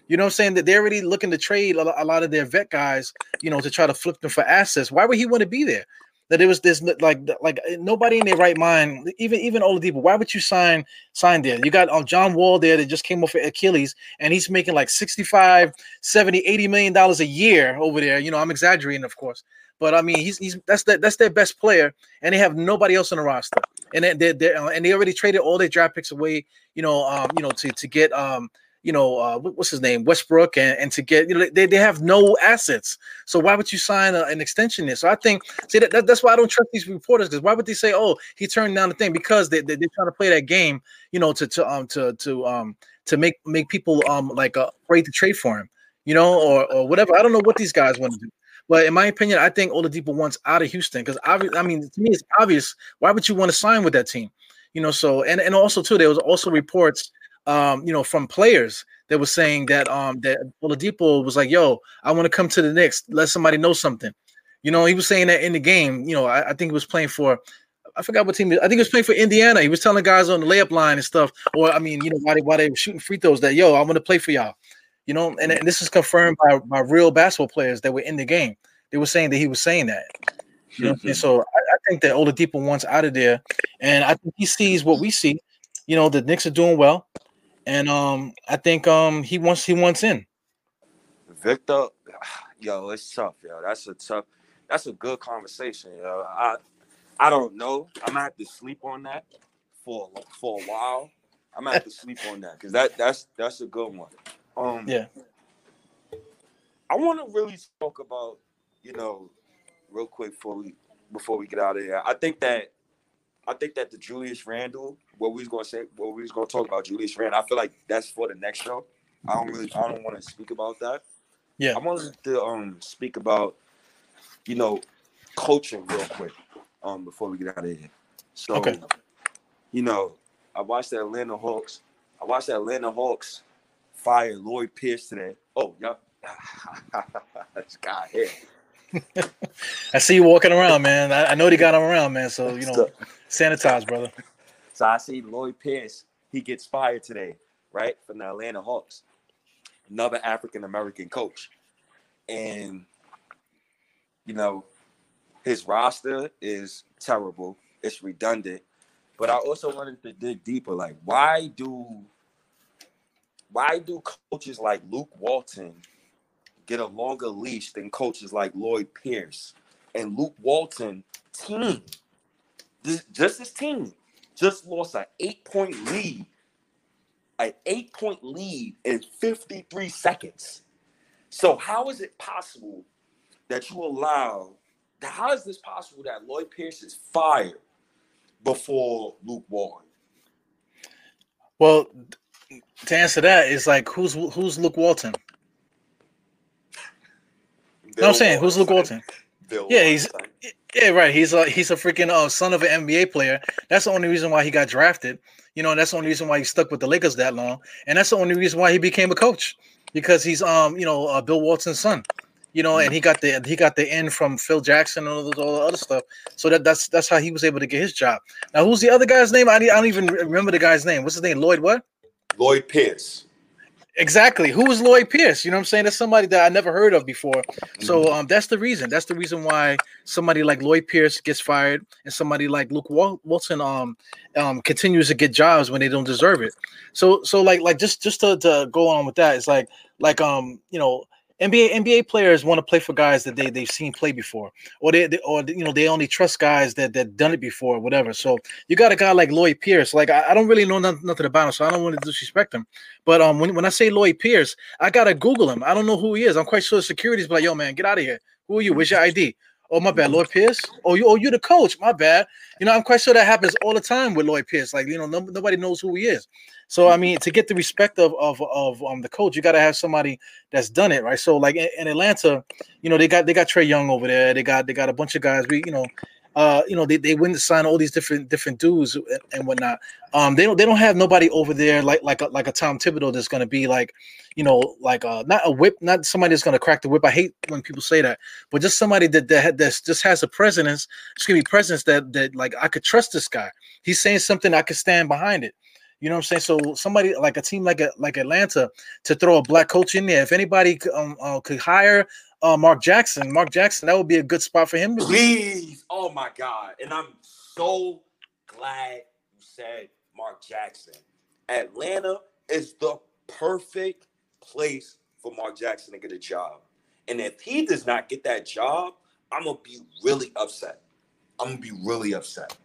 A: You know what I'm saying? That they're already looking to trade a lot of their vet guys, you know, to try to flip them for assets. Why would he want to be there? That it was this like like nobody in their right mind, even even Oladipo. Why would you sign sign there? You got um, John Wall there that just came off of Achilles and he's making like 65, 70, 80 million dollars a year over there. You know, I'm exaggerating, of course. But I mean, he's he's that's that that's their best player, and they have nobody else on the roster, and they they uh, and they already traded all their draft picks away, you know, um, you know, to to get um you know, uh, what's his name, Westbrook, and, and to get, you know, they, they have no assets. So why would you sign a, an extension there? So I think, see, that, that, that's why I don't trust these reporters because why would they say, oh, he turned down the thing because they, they are trying to play that game, you know, to to um to to um to make make people um like uh, afraid to trade for him, you know, or or whatever. I don't know what these guys want to do. But in my opinion, I think Oladipo wants out of Houston because I mean, to me, it's obvious. Why would you want to sign with that team? You know, so and and also too, there was also reports um, you know, from players that was saying that um that Oladipo was like, "Yo, I want to come to the Knicks. Let somebody know something." You know, he was saying that in the game. You know, I, I think he was playing for. I forgot what team. I think he was playing for Indiana. He was telling guys on the layup line and stuff, or I mean, you know, why they why they were shooting free throws. That yo, I want to play for y'all. You know, and, and this is confirmed by by real basketball players that were in the game. They were saying that he was saying that. You know, and so I, I think that Oladipo wants out of there, and I think he sees what we see. You know, the Knicks are doing well and um, I think um, he wants he wants in.
B: Victor, yo, it's tough, yo. That's a tough. That's a good conversation, yo. I I don't know. I'm gonna have to sleep on that for for a while. I'm gonna have to sleep on that because that that's that's a good one. Um,
A: yeah.
B: I want to really talk about, you know, real quick before we before we get out of here. I think that I think that the Julius Randle, what we was gonna say, what we was gonna talk about Julius Randle, I feel like that's for the next show. I don't really, I don't want to speak about that.
A: Yeah,
B: I wanted to um speak about, you know, coaching real quick, um, before we get out of here. So, okay. you know, I watched the Atlanta Hawks. I watched the Atlanta Hawks fire Lloyd Pierce today. Oh, yeah, this guy here.
A: I see you walking around, man. I, I know they got him around, man. So you know, sanitize, brother.
B: So I see Lloyd Pierce. He gets fired today, right, from the Atlanta Hawks. Another African American coach, and you know, his roster is terrible. It's redundant. But I also wanted to dig deeper. Like, why do why do coaches like Luke Walton get a longer leash than coaches like Lloyd Pierce and Luke Walton team? This, just his team just lost an eight point lead, an eight point lead in 53 seconds. So, how is it possible that you allow, how is this possible that Lloyd Pierce is fired before Luke Walton?
A: Well, to answer that is like who's who's Luke Walton? no, I'm saying who's Luke Walton? Bill yeah, he's yeah, right. He's a he's a freaking uh, son of an NBA player. That's the only reason why he got drafted. You know, and that's the only reason why he stuck with the Lakers that long, and that's the only reason why he became a coach because he's um you know uh, Bill Walton's son. You know, and he got the he got the end from Phil Jackson and all, those, all the other stuff. So that that's that's how he was able to get his job. Now, who's the other guy's name? I, I don't even remember the guy's name. What's his name? Lloyd what?
B: Lloyd Pierce.
A: Exactly. Who is Lloyd Pierce? You know what I'm saying? That's somebody that I never heard of before. So mm-hmm. um, that's the reason. That's the reason why somebody like Lloyd Pierce gets fired and somebody like Luke Walton um um continues to get jobs when they don't deserve it. So so like like just just to, to go on with that, it's like like um you know NBA NBA players want to play for guys that they they've seen play before, or they, they, or you know they only trust guys that that done it before, or whatever. So you got a guy like Lloyd Pierce. Like I, I don't really know nothing, nothing, about him, so I don't want to disrespect him. But um, when, when I say Lloyd Pierce, I gotta Google him. I don't know who he is. I'm quite sure security's like, yo man, get out of here. Who are you? Where's your ID? Oh my bad, Lloyd Pierce. Oh you oh you the coach. My bad. You know I'm quite sure that happens all the time with Lloyd Pierce. Like you know no, nobody knows who he is. So I mean, to get the respect of of of um, the coach, you got to have somebody that's done it, right? So like in, in, Atlanta, you know, they got they got Trae Young over there. They got they got a bunch of guys. We you know, uh, you know, they, they to sign all these different different dudes and, and whatnot. Um, they don't they don't have nobody over there like like a, like a Tom Thibodeau that's gonna be like, you know, like uh not a whip, not somebody that's gonna crack the whip. I hate when people say that, but just somebody that that that's just has a presence. Gonna be presence that that like I could trust this guy. He's saying something I could stand behind it. You know what I'm saying? So somebody like a team like a, like Atlanta to throw a black coach in there. If anybody um, uh, could hire uh, Mark Jackson, Mark Jackson, that would be a good spot for him.
B: Please, oh my God! And I'm so glad you said Mark Jackson. Atlanta is the perfect place for Mark Jackson to get a job. And if he does not get that job, I'm gonna be really upset. I'm gonna be really upset.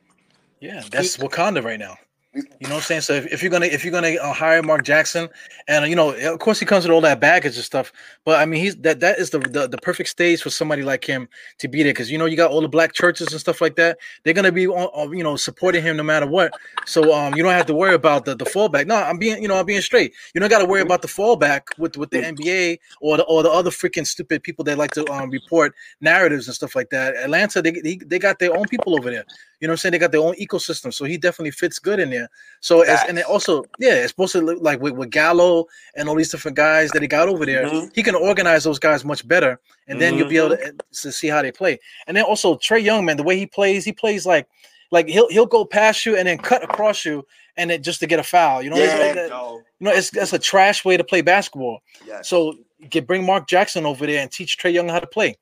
A: Yeah, that's Wakanda right now. You know what I'm saying? So if, you're gonna if you're gonna uh, hire Mark Jackson, and uh, you know, of course he comes with all that baggage and stuff, but I mean he's that that is the the, the perfect stage for somebody like him to be there because you know you got all the black churches and stuff like that. They're gonna be you know supporting him no matter what. So um you don't have to worry about the the fallback. No, I'm being you know I'm being straight. You don't got to worry about the fallback with with the NBA or the or the other freaking stupid people that like to um report narratives and stuff like that. Atlanta they they, they got their own people over there. You know what I'm saying? They got their own ecosystem, so he definitely fits good in there. So as, and also, yeah, it's supposed to look like with, with Gallo and all these different guys that he got over there. Mm-hmm. He can organize those guys much better, and then mm-hmm. you'll be able to, mm-hmm. to see how they play. And then also Trae Young, man, the way he plays, he plays like like he'll he'll go past you and then cut across you and it just to get a foul. You know, yeah, no. you know, it's that's a trash way to play basketball. Yes. So get bring Mark Jackson over there and teach Trae Young how to play.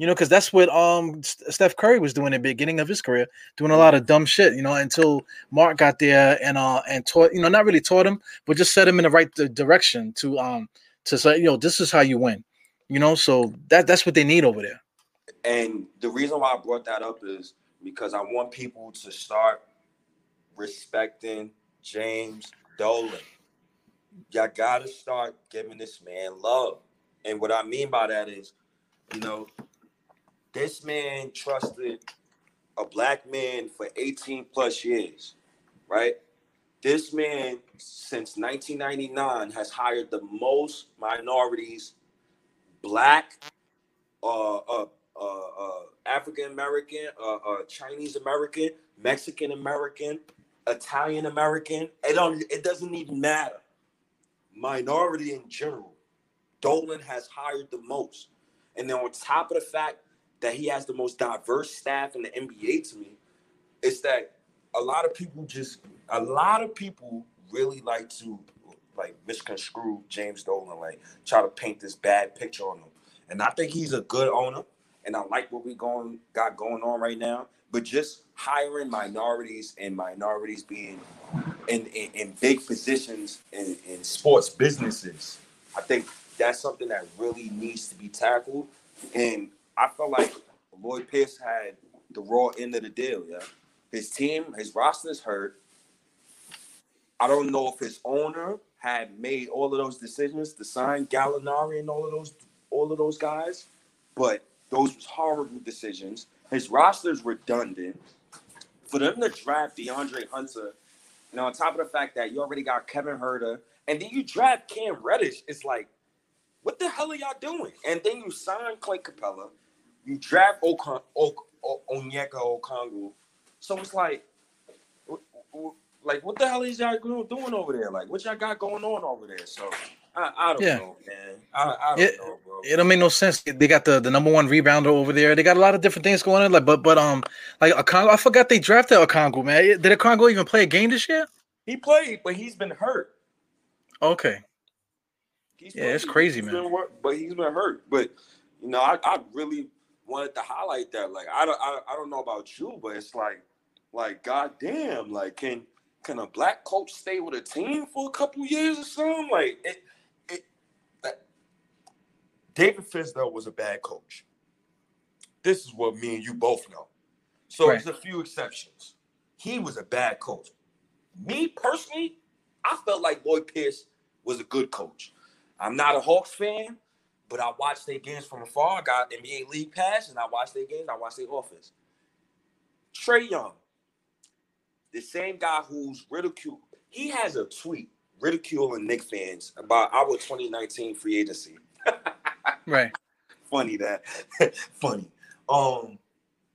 A: You know, because that's what um Steph Curry was doing at the beginning of his career, doing a lot of dumb shit. You know, until Mark got there and uh and taught you know not really taught him, but just set him in the right direction to um to say you know this is how you win. You know, so that that's what they need over there.
B: And the reason why I brought that up is because I want people to start respecting James Dolan. Y'all gotta start giving this man love. And what I mean by that is, you know, this man trusted a black man for 18 plus years, right? This man, since 1999, has hired the most minorities, black, uh, uh, uh, uh African American, uh, uh, Chinese American, Mexican American, Italian American. It don't. It doesn't even matter. Minority in general, Dolan has hired the most, and then on top of the fact that he has the most diverse staff in the NBA to me is that a lot of people just a lot of people really like to like misconstrue James Dolan, like try to paint this bad picture on him. And I think he's a good owner, and I like what we going got going on right now. But just hiring minorities and minorities being in, in, in big positions in, in sports businesses, I think that's something that really needs to be tackled. And I felt like Lloyd Pierce had the raw end of the deal. Yeah, his team, his roster is hurt. I don't know if his owner had made all of those decisions to sign Gallinari and all of those all of those guys, but those was horrible decisions. His roster is redundant. For them to draft DeAndre Hunter, you know, on top of the fact that you already got Kevin Huerter, and then you draft Cam Reddish, it's like, what the hell are y'all doing? And then you sign Clay Capela, you draft Okon, o- o- Onyeka Okongwu. So it's like, like what the hell is y'all doing over there? Like what y'all got going on over there? So I, I don't yeah. know, man. I, I don't
A: it, know, bro. It don't make no sense. They got the, the number one rebounder over there. They got a lot of different things going on. Like, but but um, like Okongwu, I forgot they drafted Okongwu, man. Did Okongwu even play a game this year?
B: He played, but he's been hurt.
A: Okay. He's yeah, played, it's crazy, man.
B: Been, but he's been hurt. But you know, I, I really wanted to highlight that. Like, I don't I, I don't know about you, but it's like, like, goddamn, like, can can a black coach stay with a team for a couple years or something? Like, it, it David Fizdale was a bad coach. This is what me and you both know. So right. there's a few exceptions. He was a bad coach. Me personally, I felt like Lloyd Pierce was a good coach. I'm not a Hawks fan, but I watched their games from afar. I got NBA League Pass, and I watched their games. I watched their offense. Trae Young, the same guy who's ridiculed. He has a tweet ridiculing Knick fans about our 2019 free agency.
A: right.
B: Funny that. Funny. Um,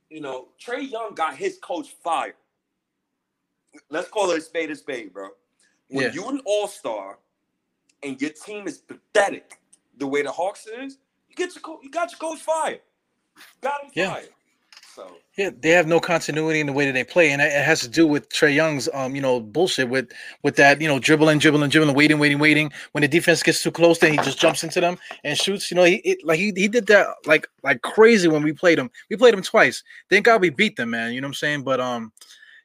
B: you know, Trae Young got his coach fired. Let's call it a spade a spade, bro. When yeah. you're an all-star and your team is pathetic the way the Hawks is, you get your co- you got your coach fired. Got him yeah. fired. So
A: yeah, they have no continuity in the way that they play, and it has to do with Trae Young's um, you know, bullshit with with that, you know, dribbling, dribbling, dribbling, waiting, waiting, waiting. When the defense gets too close, then he just jumps into them and shoots. You know, he it, like he, he did that like like crazy when we played him. We played him twice. Thank God we beat them, man. You know what I'm saying? But um,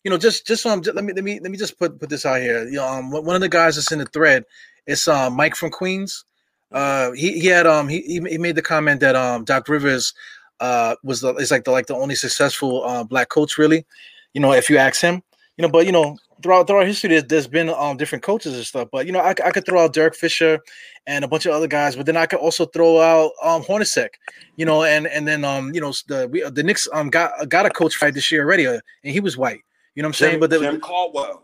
A: you know, just just um, just, let me let me let me just put put this out here. You know, um, one of the guys that's in the thread, it's um Mike from Queens. Uh, he he had um he he made the comment that um Doc Rivers uh, was the is like the like the only successful uh, black coach really. You know, if you ask him, you know, but you know, throughout throughout history, there's, there's been um different coaches and stuff. But you know, I, I could throw out Derek Fisher and a bunch of other guys, but then I could also throw out um Hornacek, you know, and and then um you know the we, the Knicks um got got a coach fight this year already, uh, and he was white. You know what I'm saying?
B: Jim,
A: but
B: the, Jim Caldwell.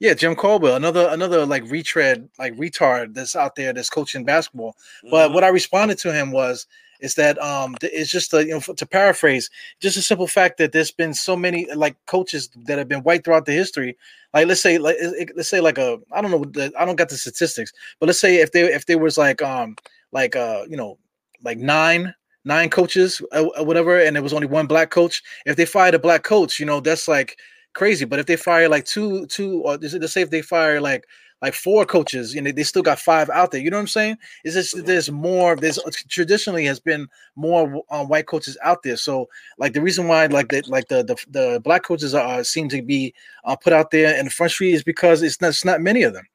A: Yeah, Jim Caldwell, another another like retread, like retard that's out there that's coaching basketball. Mm-hmm. But what I responded to him was is that um it's just a, you know to paraphrase just a simple fact that there's been so many like coaches that have been white throughout the history like let's say like let's say like a i don't know the, i don't got the statistics but let's say if they if there was like um like uh you know like nine nine coaches or uh, uh, whatever and there was only one black coach if they fired a black coach you know that's like crazy but if they fire like two two or let's say if they fire like like four coaches, you know, they still got five out there. You know what I'm saying? Is this mm-hmm. there's more? There's uh, traditionally has been more um, white coaches out there. So like the reason why like the like the the, the black coaches are seem to be uh, put out there in the front street is because it's not it's not many of them.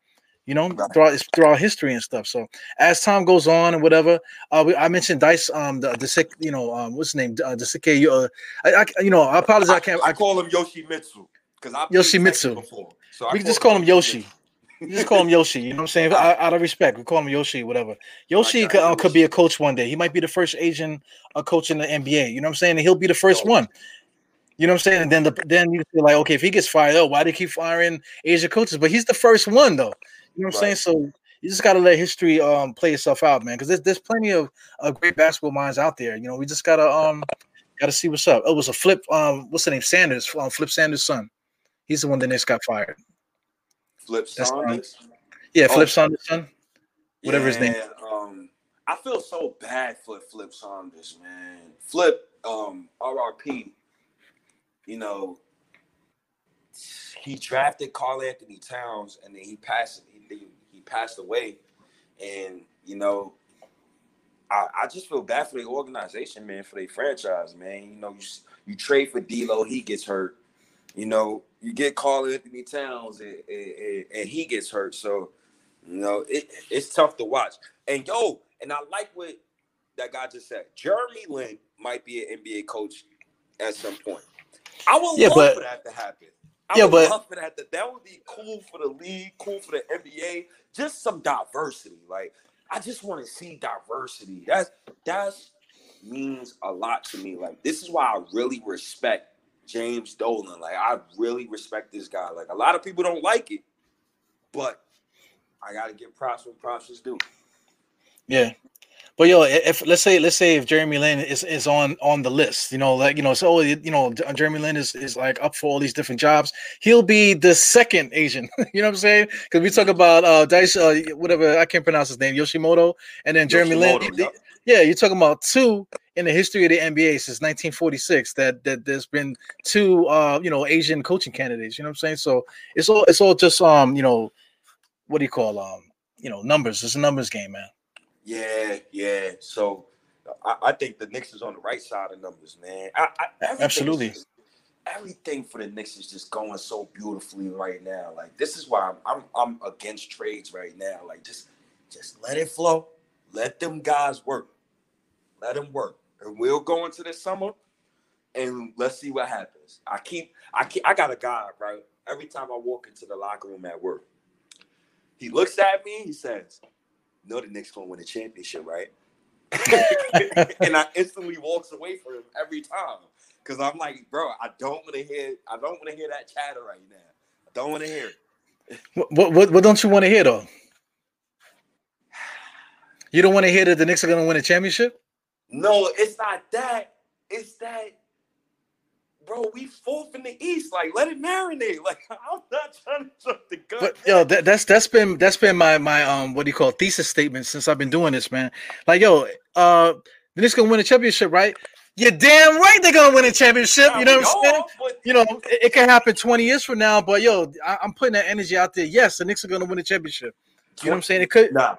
A: You know, throughout throughout history and stuff. So as time goes on and whatever, uh, we, I mentioned Dice, um, the the sick, you know, um, what's his name, uh, the sick, uh, I, I, you know, I apologize, I, I can't,
B: I, call him Yoshimitsu because I
A: Yoshimitsu. Before, so we can just call him Yoshi. Just call him Yoshi. You know what I'm saying? Out, out of respect, we call him Yoshi, whatever. Yoshi could, uh, could, be a coach one day. He might be the first Asian uh, coach in the NBA. You know what I'm saying? And he'll be the first one. You know what I'm saying? And then the then you feel like, okay, if he gets fired, oh, why do they keep firing Asian coaches? But he's the first one, though. You know what I'm right. saying? So you just got to let history um play itself out, man. Because there's, there's plenty of uh, great basketball minds out there. You know, we just gotta um gotta see what's up. Oh, it was a flip. Um, what's the name? Sanders. Um, flip Sanders' son. He's the one that next got fired.
B: Flip Saunders.
A: Yeah, Flip oh, Saunders' son. Whatever
B: yeah,
A: his name.
B: Um, I feel so bad for Flip Saunders, man. Flip, um RRP, you know, he drafted Karl-Anthony Towns and then he passed he, he passed away. And you know, I, I just feel bad for the organization, man, for the franchise, man. You know, you you trade for D'Lo, he gets hurt. You know, you get Karl-Anthony Towns and, and, and, he gets hurt. So, you know, it, it's tough to watch. And yo, and I like what that guy just said. Jeremy Lin might be an NBA coach at some point. I would yeah, love but, for that to happen. I yeah, but, that. That would be cool for the league, cool for the NBA. Just some diversity. Like I just want to see diversity. That's that's means a lot to me. Like this is why I really respect James Dolan. Like I really respect this guy. Like a lot of people don't like it, but I gotta give props when props is due.
A: Yeah. But yo, if let's say let's say if Jeremy Lin is, is on on the list, you know, like you know, so you know, Jeremy Lin is, is like up for all these different jobs. He'll be the second Asian. you know what I'm saying? Because we talk about uh Dice, uh, whatever I can't pronounce his name, Yoshimoto, and then Jeremy Lin. Yep. Yeah, you're talking about two in the history of the NBA since 1946 that that there's been two uh you know Asian coaching candidates. You know what I'm saying? So it's all it's all just um you know what do you call um you know numbers. It's a numbers game, man.
B: Yeah, yeah. So I, I, think the Knicks is on the right side of numbers, man. I, I,
A: Absolutely.
B: Just, everything for the Knicks is just going so beautifully right now. Like this is why I'm, I'm I'm against trades right now. Like just just let it flow. Let them guys work. Let them work. And we'll go into the summer and let's see what happens. I keep I keep I got a guy, right? Every time I walk into the locker room at work, he looks at me, he says, know the Knicks gonna win a championship, right? and I instantly walks away from him every time because I'm like, bro, I don't want to hear, I don't want to hear that chatter right now. I don't want to hear it.
A: What, what what don't you want to hear though? You don't want to hear that the Knicks are gonna win a championship?
B: No, it's not that. It's that bro, we fourth in the East. Like, let it marinate. Like, I'm not trying to jump the gun. But
A: yo, that, that's that's been that's been my my um what do you call it, thesis statement since I've been doing this, man. Like, yo, uh, the Knicks gonna win a championship, right? You're damn right they're gonna win a championship. you know what I'm saying? But, you know, it, it, can happen 20 years from now, but yo, I, am putting that energy out there. Yes, the Knicks are gonna win a championship. You know what I'm saying? It could.
B: Nah,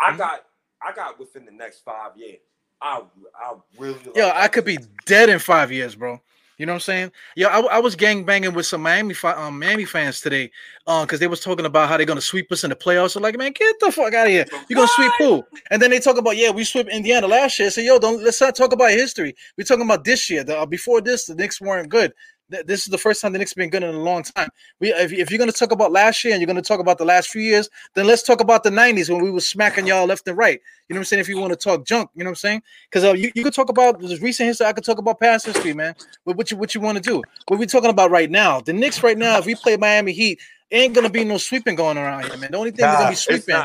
B: I hmm? got I got within the next five years. I I really.
A: Yo, I could be dead in five years, bro. You know what I'm saying? Yeah, I, I was gang banging with some Miami um, Miami fans today, um, because they was talking about how they're gonna sweep us in the playoffs. So like, man, get the fuck out of here! You're gonna sweep who? And then they talk about, yeah, we swept Indiana last year. So yo, don't let's not talk about history. We're talking about this year. The, uh, before this, the Knicks weren't good this is the first time the Knicks have been good in a long time. We, if, if you're going to talk about last year and you're going to talk about the last few years, then let's talk about the 90s when we were smacking y'all left and right. You know what I'm saying? If you want to talk junk, you know what I'm saying? Because uh, you, you could talk about this recent history. I could talk about past history, man. But what you what you want to do? What we talking about right now? The Knicks right now, if we play Miami Heat, ain't going to be no sweeping going around here, man. The only thing nah, going to be sweeping.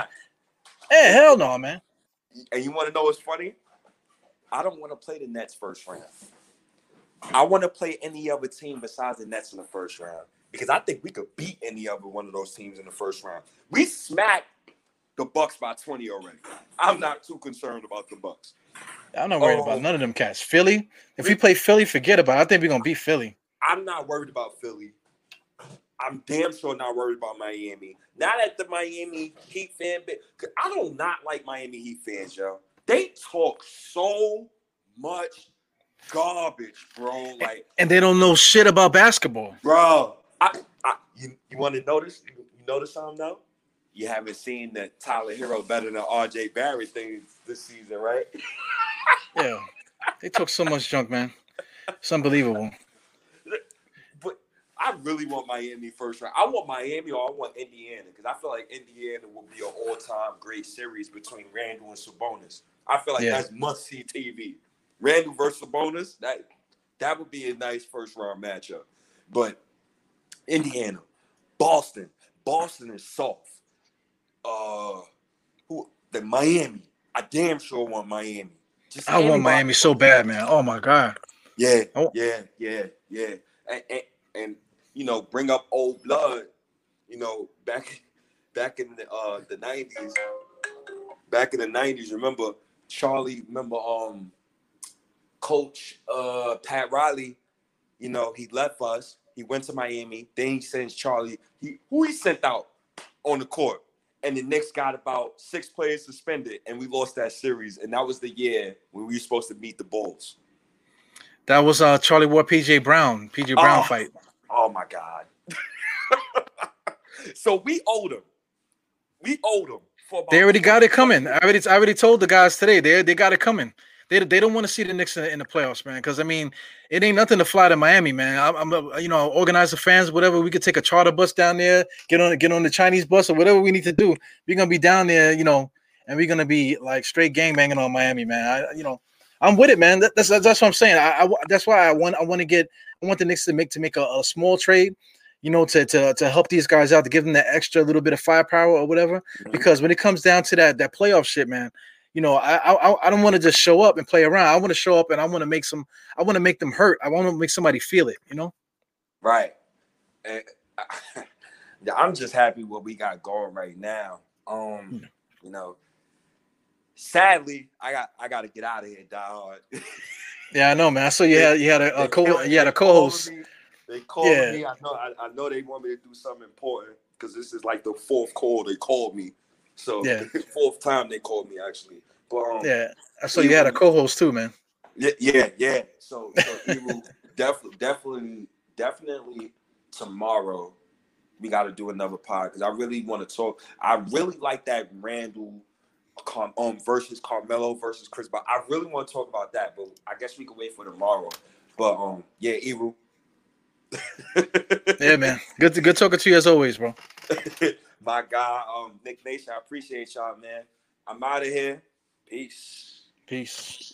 A: Hey, hell no, man.
B: And you want to know what's funny? I don't want to play the Nets first round. I want to play any other team besides the Nets in the first round because I think we could beat any other one of those teams in the first round. We smacked the Bucks by 20 already. I'm not too concerned about the Bucks.
A: I'm not worried about oh. none of them cats. Philly, if we, we play Philly, forget about it. I think we're gonna beat Philly.
B: I'm not worried about Philly. I'm damn sure not worried about Miami. Not at the Miami Heat fan base. I don't not like Miami Heat fans, yo. They talk so much garbage, bro. Like,
A: and they don't know shit about basketball,
B: bro. I, I you, you want to notice? You, you notice something though? You haven't seen the Tyler Herro better than RJ Barrett thing this season, right?
A: yeah, they took so much junk, man. It's unbelievable.
B: But I really want Miami first round. I want Miami or I want Indiana because I feel like Indiana will be an all-time great series between Randle and Sabonis. I feel like yeah. that's must-see TV. Randle versus Sabonis, that that would be a nice first round matchup. But Indiana, Boston, Boston is soft. Uh, who the Miami? I damn sure want Miami.
A: Just I anybody. want Miami so bad, man. Oh my god.
B: Yeah, oh. yeah, yeah, yeah. And, and, and you know, bring up old blood. You know, back back in the uh the nineties. Back in the nineties, remember Charlie? Remember um coach uh, Pat Riley, you know, he left us. He went to Miami. Then he sends Charlie. He who he sent out on the court, and the Knicks got about six players suspended, and we lost that series. And that was the year when we were supposed to meet the Bulls.
A: That was uh Charlie Ward, PJ Brown, PJ Brown
B: Oh.
A: fight.
B: Oh my God. so we owed him. We owed him for about
A: They already got it coming. I already, I already told the guys today. They, they got it coming. They, they don't want to see the Knicks in, in the playoffs, man. Because I mean, it ain't nothing to fly to Miami, man. I'm, I'm you know, organize the fans, whatever. We could take a charter bus down there, get on, get on the Chinese bus or whatever we need to do. We're gonna be down there, you know, and we're gonna be like straight gang banging on Miami, man. I, you know, I'm with it, man. That, that's that's what I'm saying. I, I that's why I want I want to get I want the Knicks to make to make a, a small trade, you know, to to to help these guys out to give them that extra little bit of firepower or whatever. Because when it comes down to that that playoff shit, man, you know, I I, I don't want to just show up and play around. I want to show up and I want to make some. I want to make them hurt. I want to make somebody feel it. You know.
B: Right. And yeah, I'm just happy what we got going right now. Um, you know, sadly, I got I got to get out of here, die hard.
A: Yeah, I know, man. So you had you had a, a co you had a co-host.
B: They called
A: Yeah.
B: me. I know. I, I know they want me to do something important because this is like the fourth call they called me. So
A: Yeah.
B: fourth time they called me actually. But um,
A: Yeah, I saw you had a co-host too, man.
B: Yeah, yeah, yeah. So, so definitely, definitely, definitely tomorrow we got to do another pod because I really want to talk. I really like that Randle Car- um versus Carmelo versus Chris. But I really want to talk about that. But I guess we can wait for tomorrow. But um, yeah, Eru.
A: Yeah, man. Good to good talking to you as always, bro.
B: My guy, um, Knick Nation. I appreciate y'all, man. I'm out of here. Peace.
A: Peace.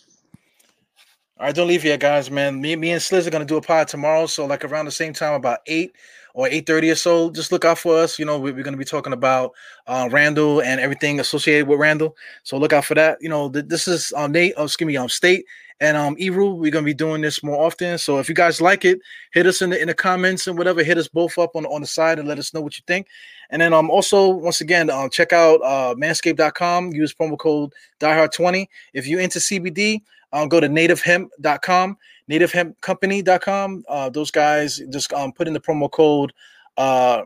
A: All right, don't leave yet, guys, man. Me, me and Sliz are gonna do a pod tomorrow, so like around the same time, about eight or eight thirty or so. Just look out for us. You know, we, we're gonna be talking about uh, Randle and everything associated with Randle. So look out for that. You know, th- this is um Nate. Oh, excuse me, um State and um Eru. We're gonna be doing this more often. So if you guys like it, hit us in the in the comments and whatever. Hit us both up on on the side and let us know what you think. And then um also once again um check out uh manscaped.com. Use promo code diehard20 if you're into CBD. Um, go to nativehemp.com, nativehempcompany.com. Uh, those guys just um, put in the promo code uh,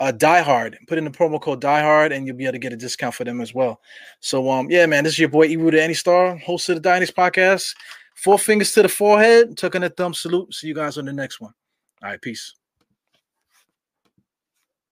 A: uh, diehard. Put in the promo code diehard, and you'll be able to get a discount for them as well. So, um, yeah, man, this is your boy Eru the Any Star, host of the Dynasty Podcast. Four fingers to the forehead, tucking a thumb salute. See you guys on the next one. All right, peace.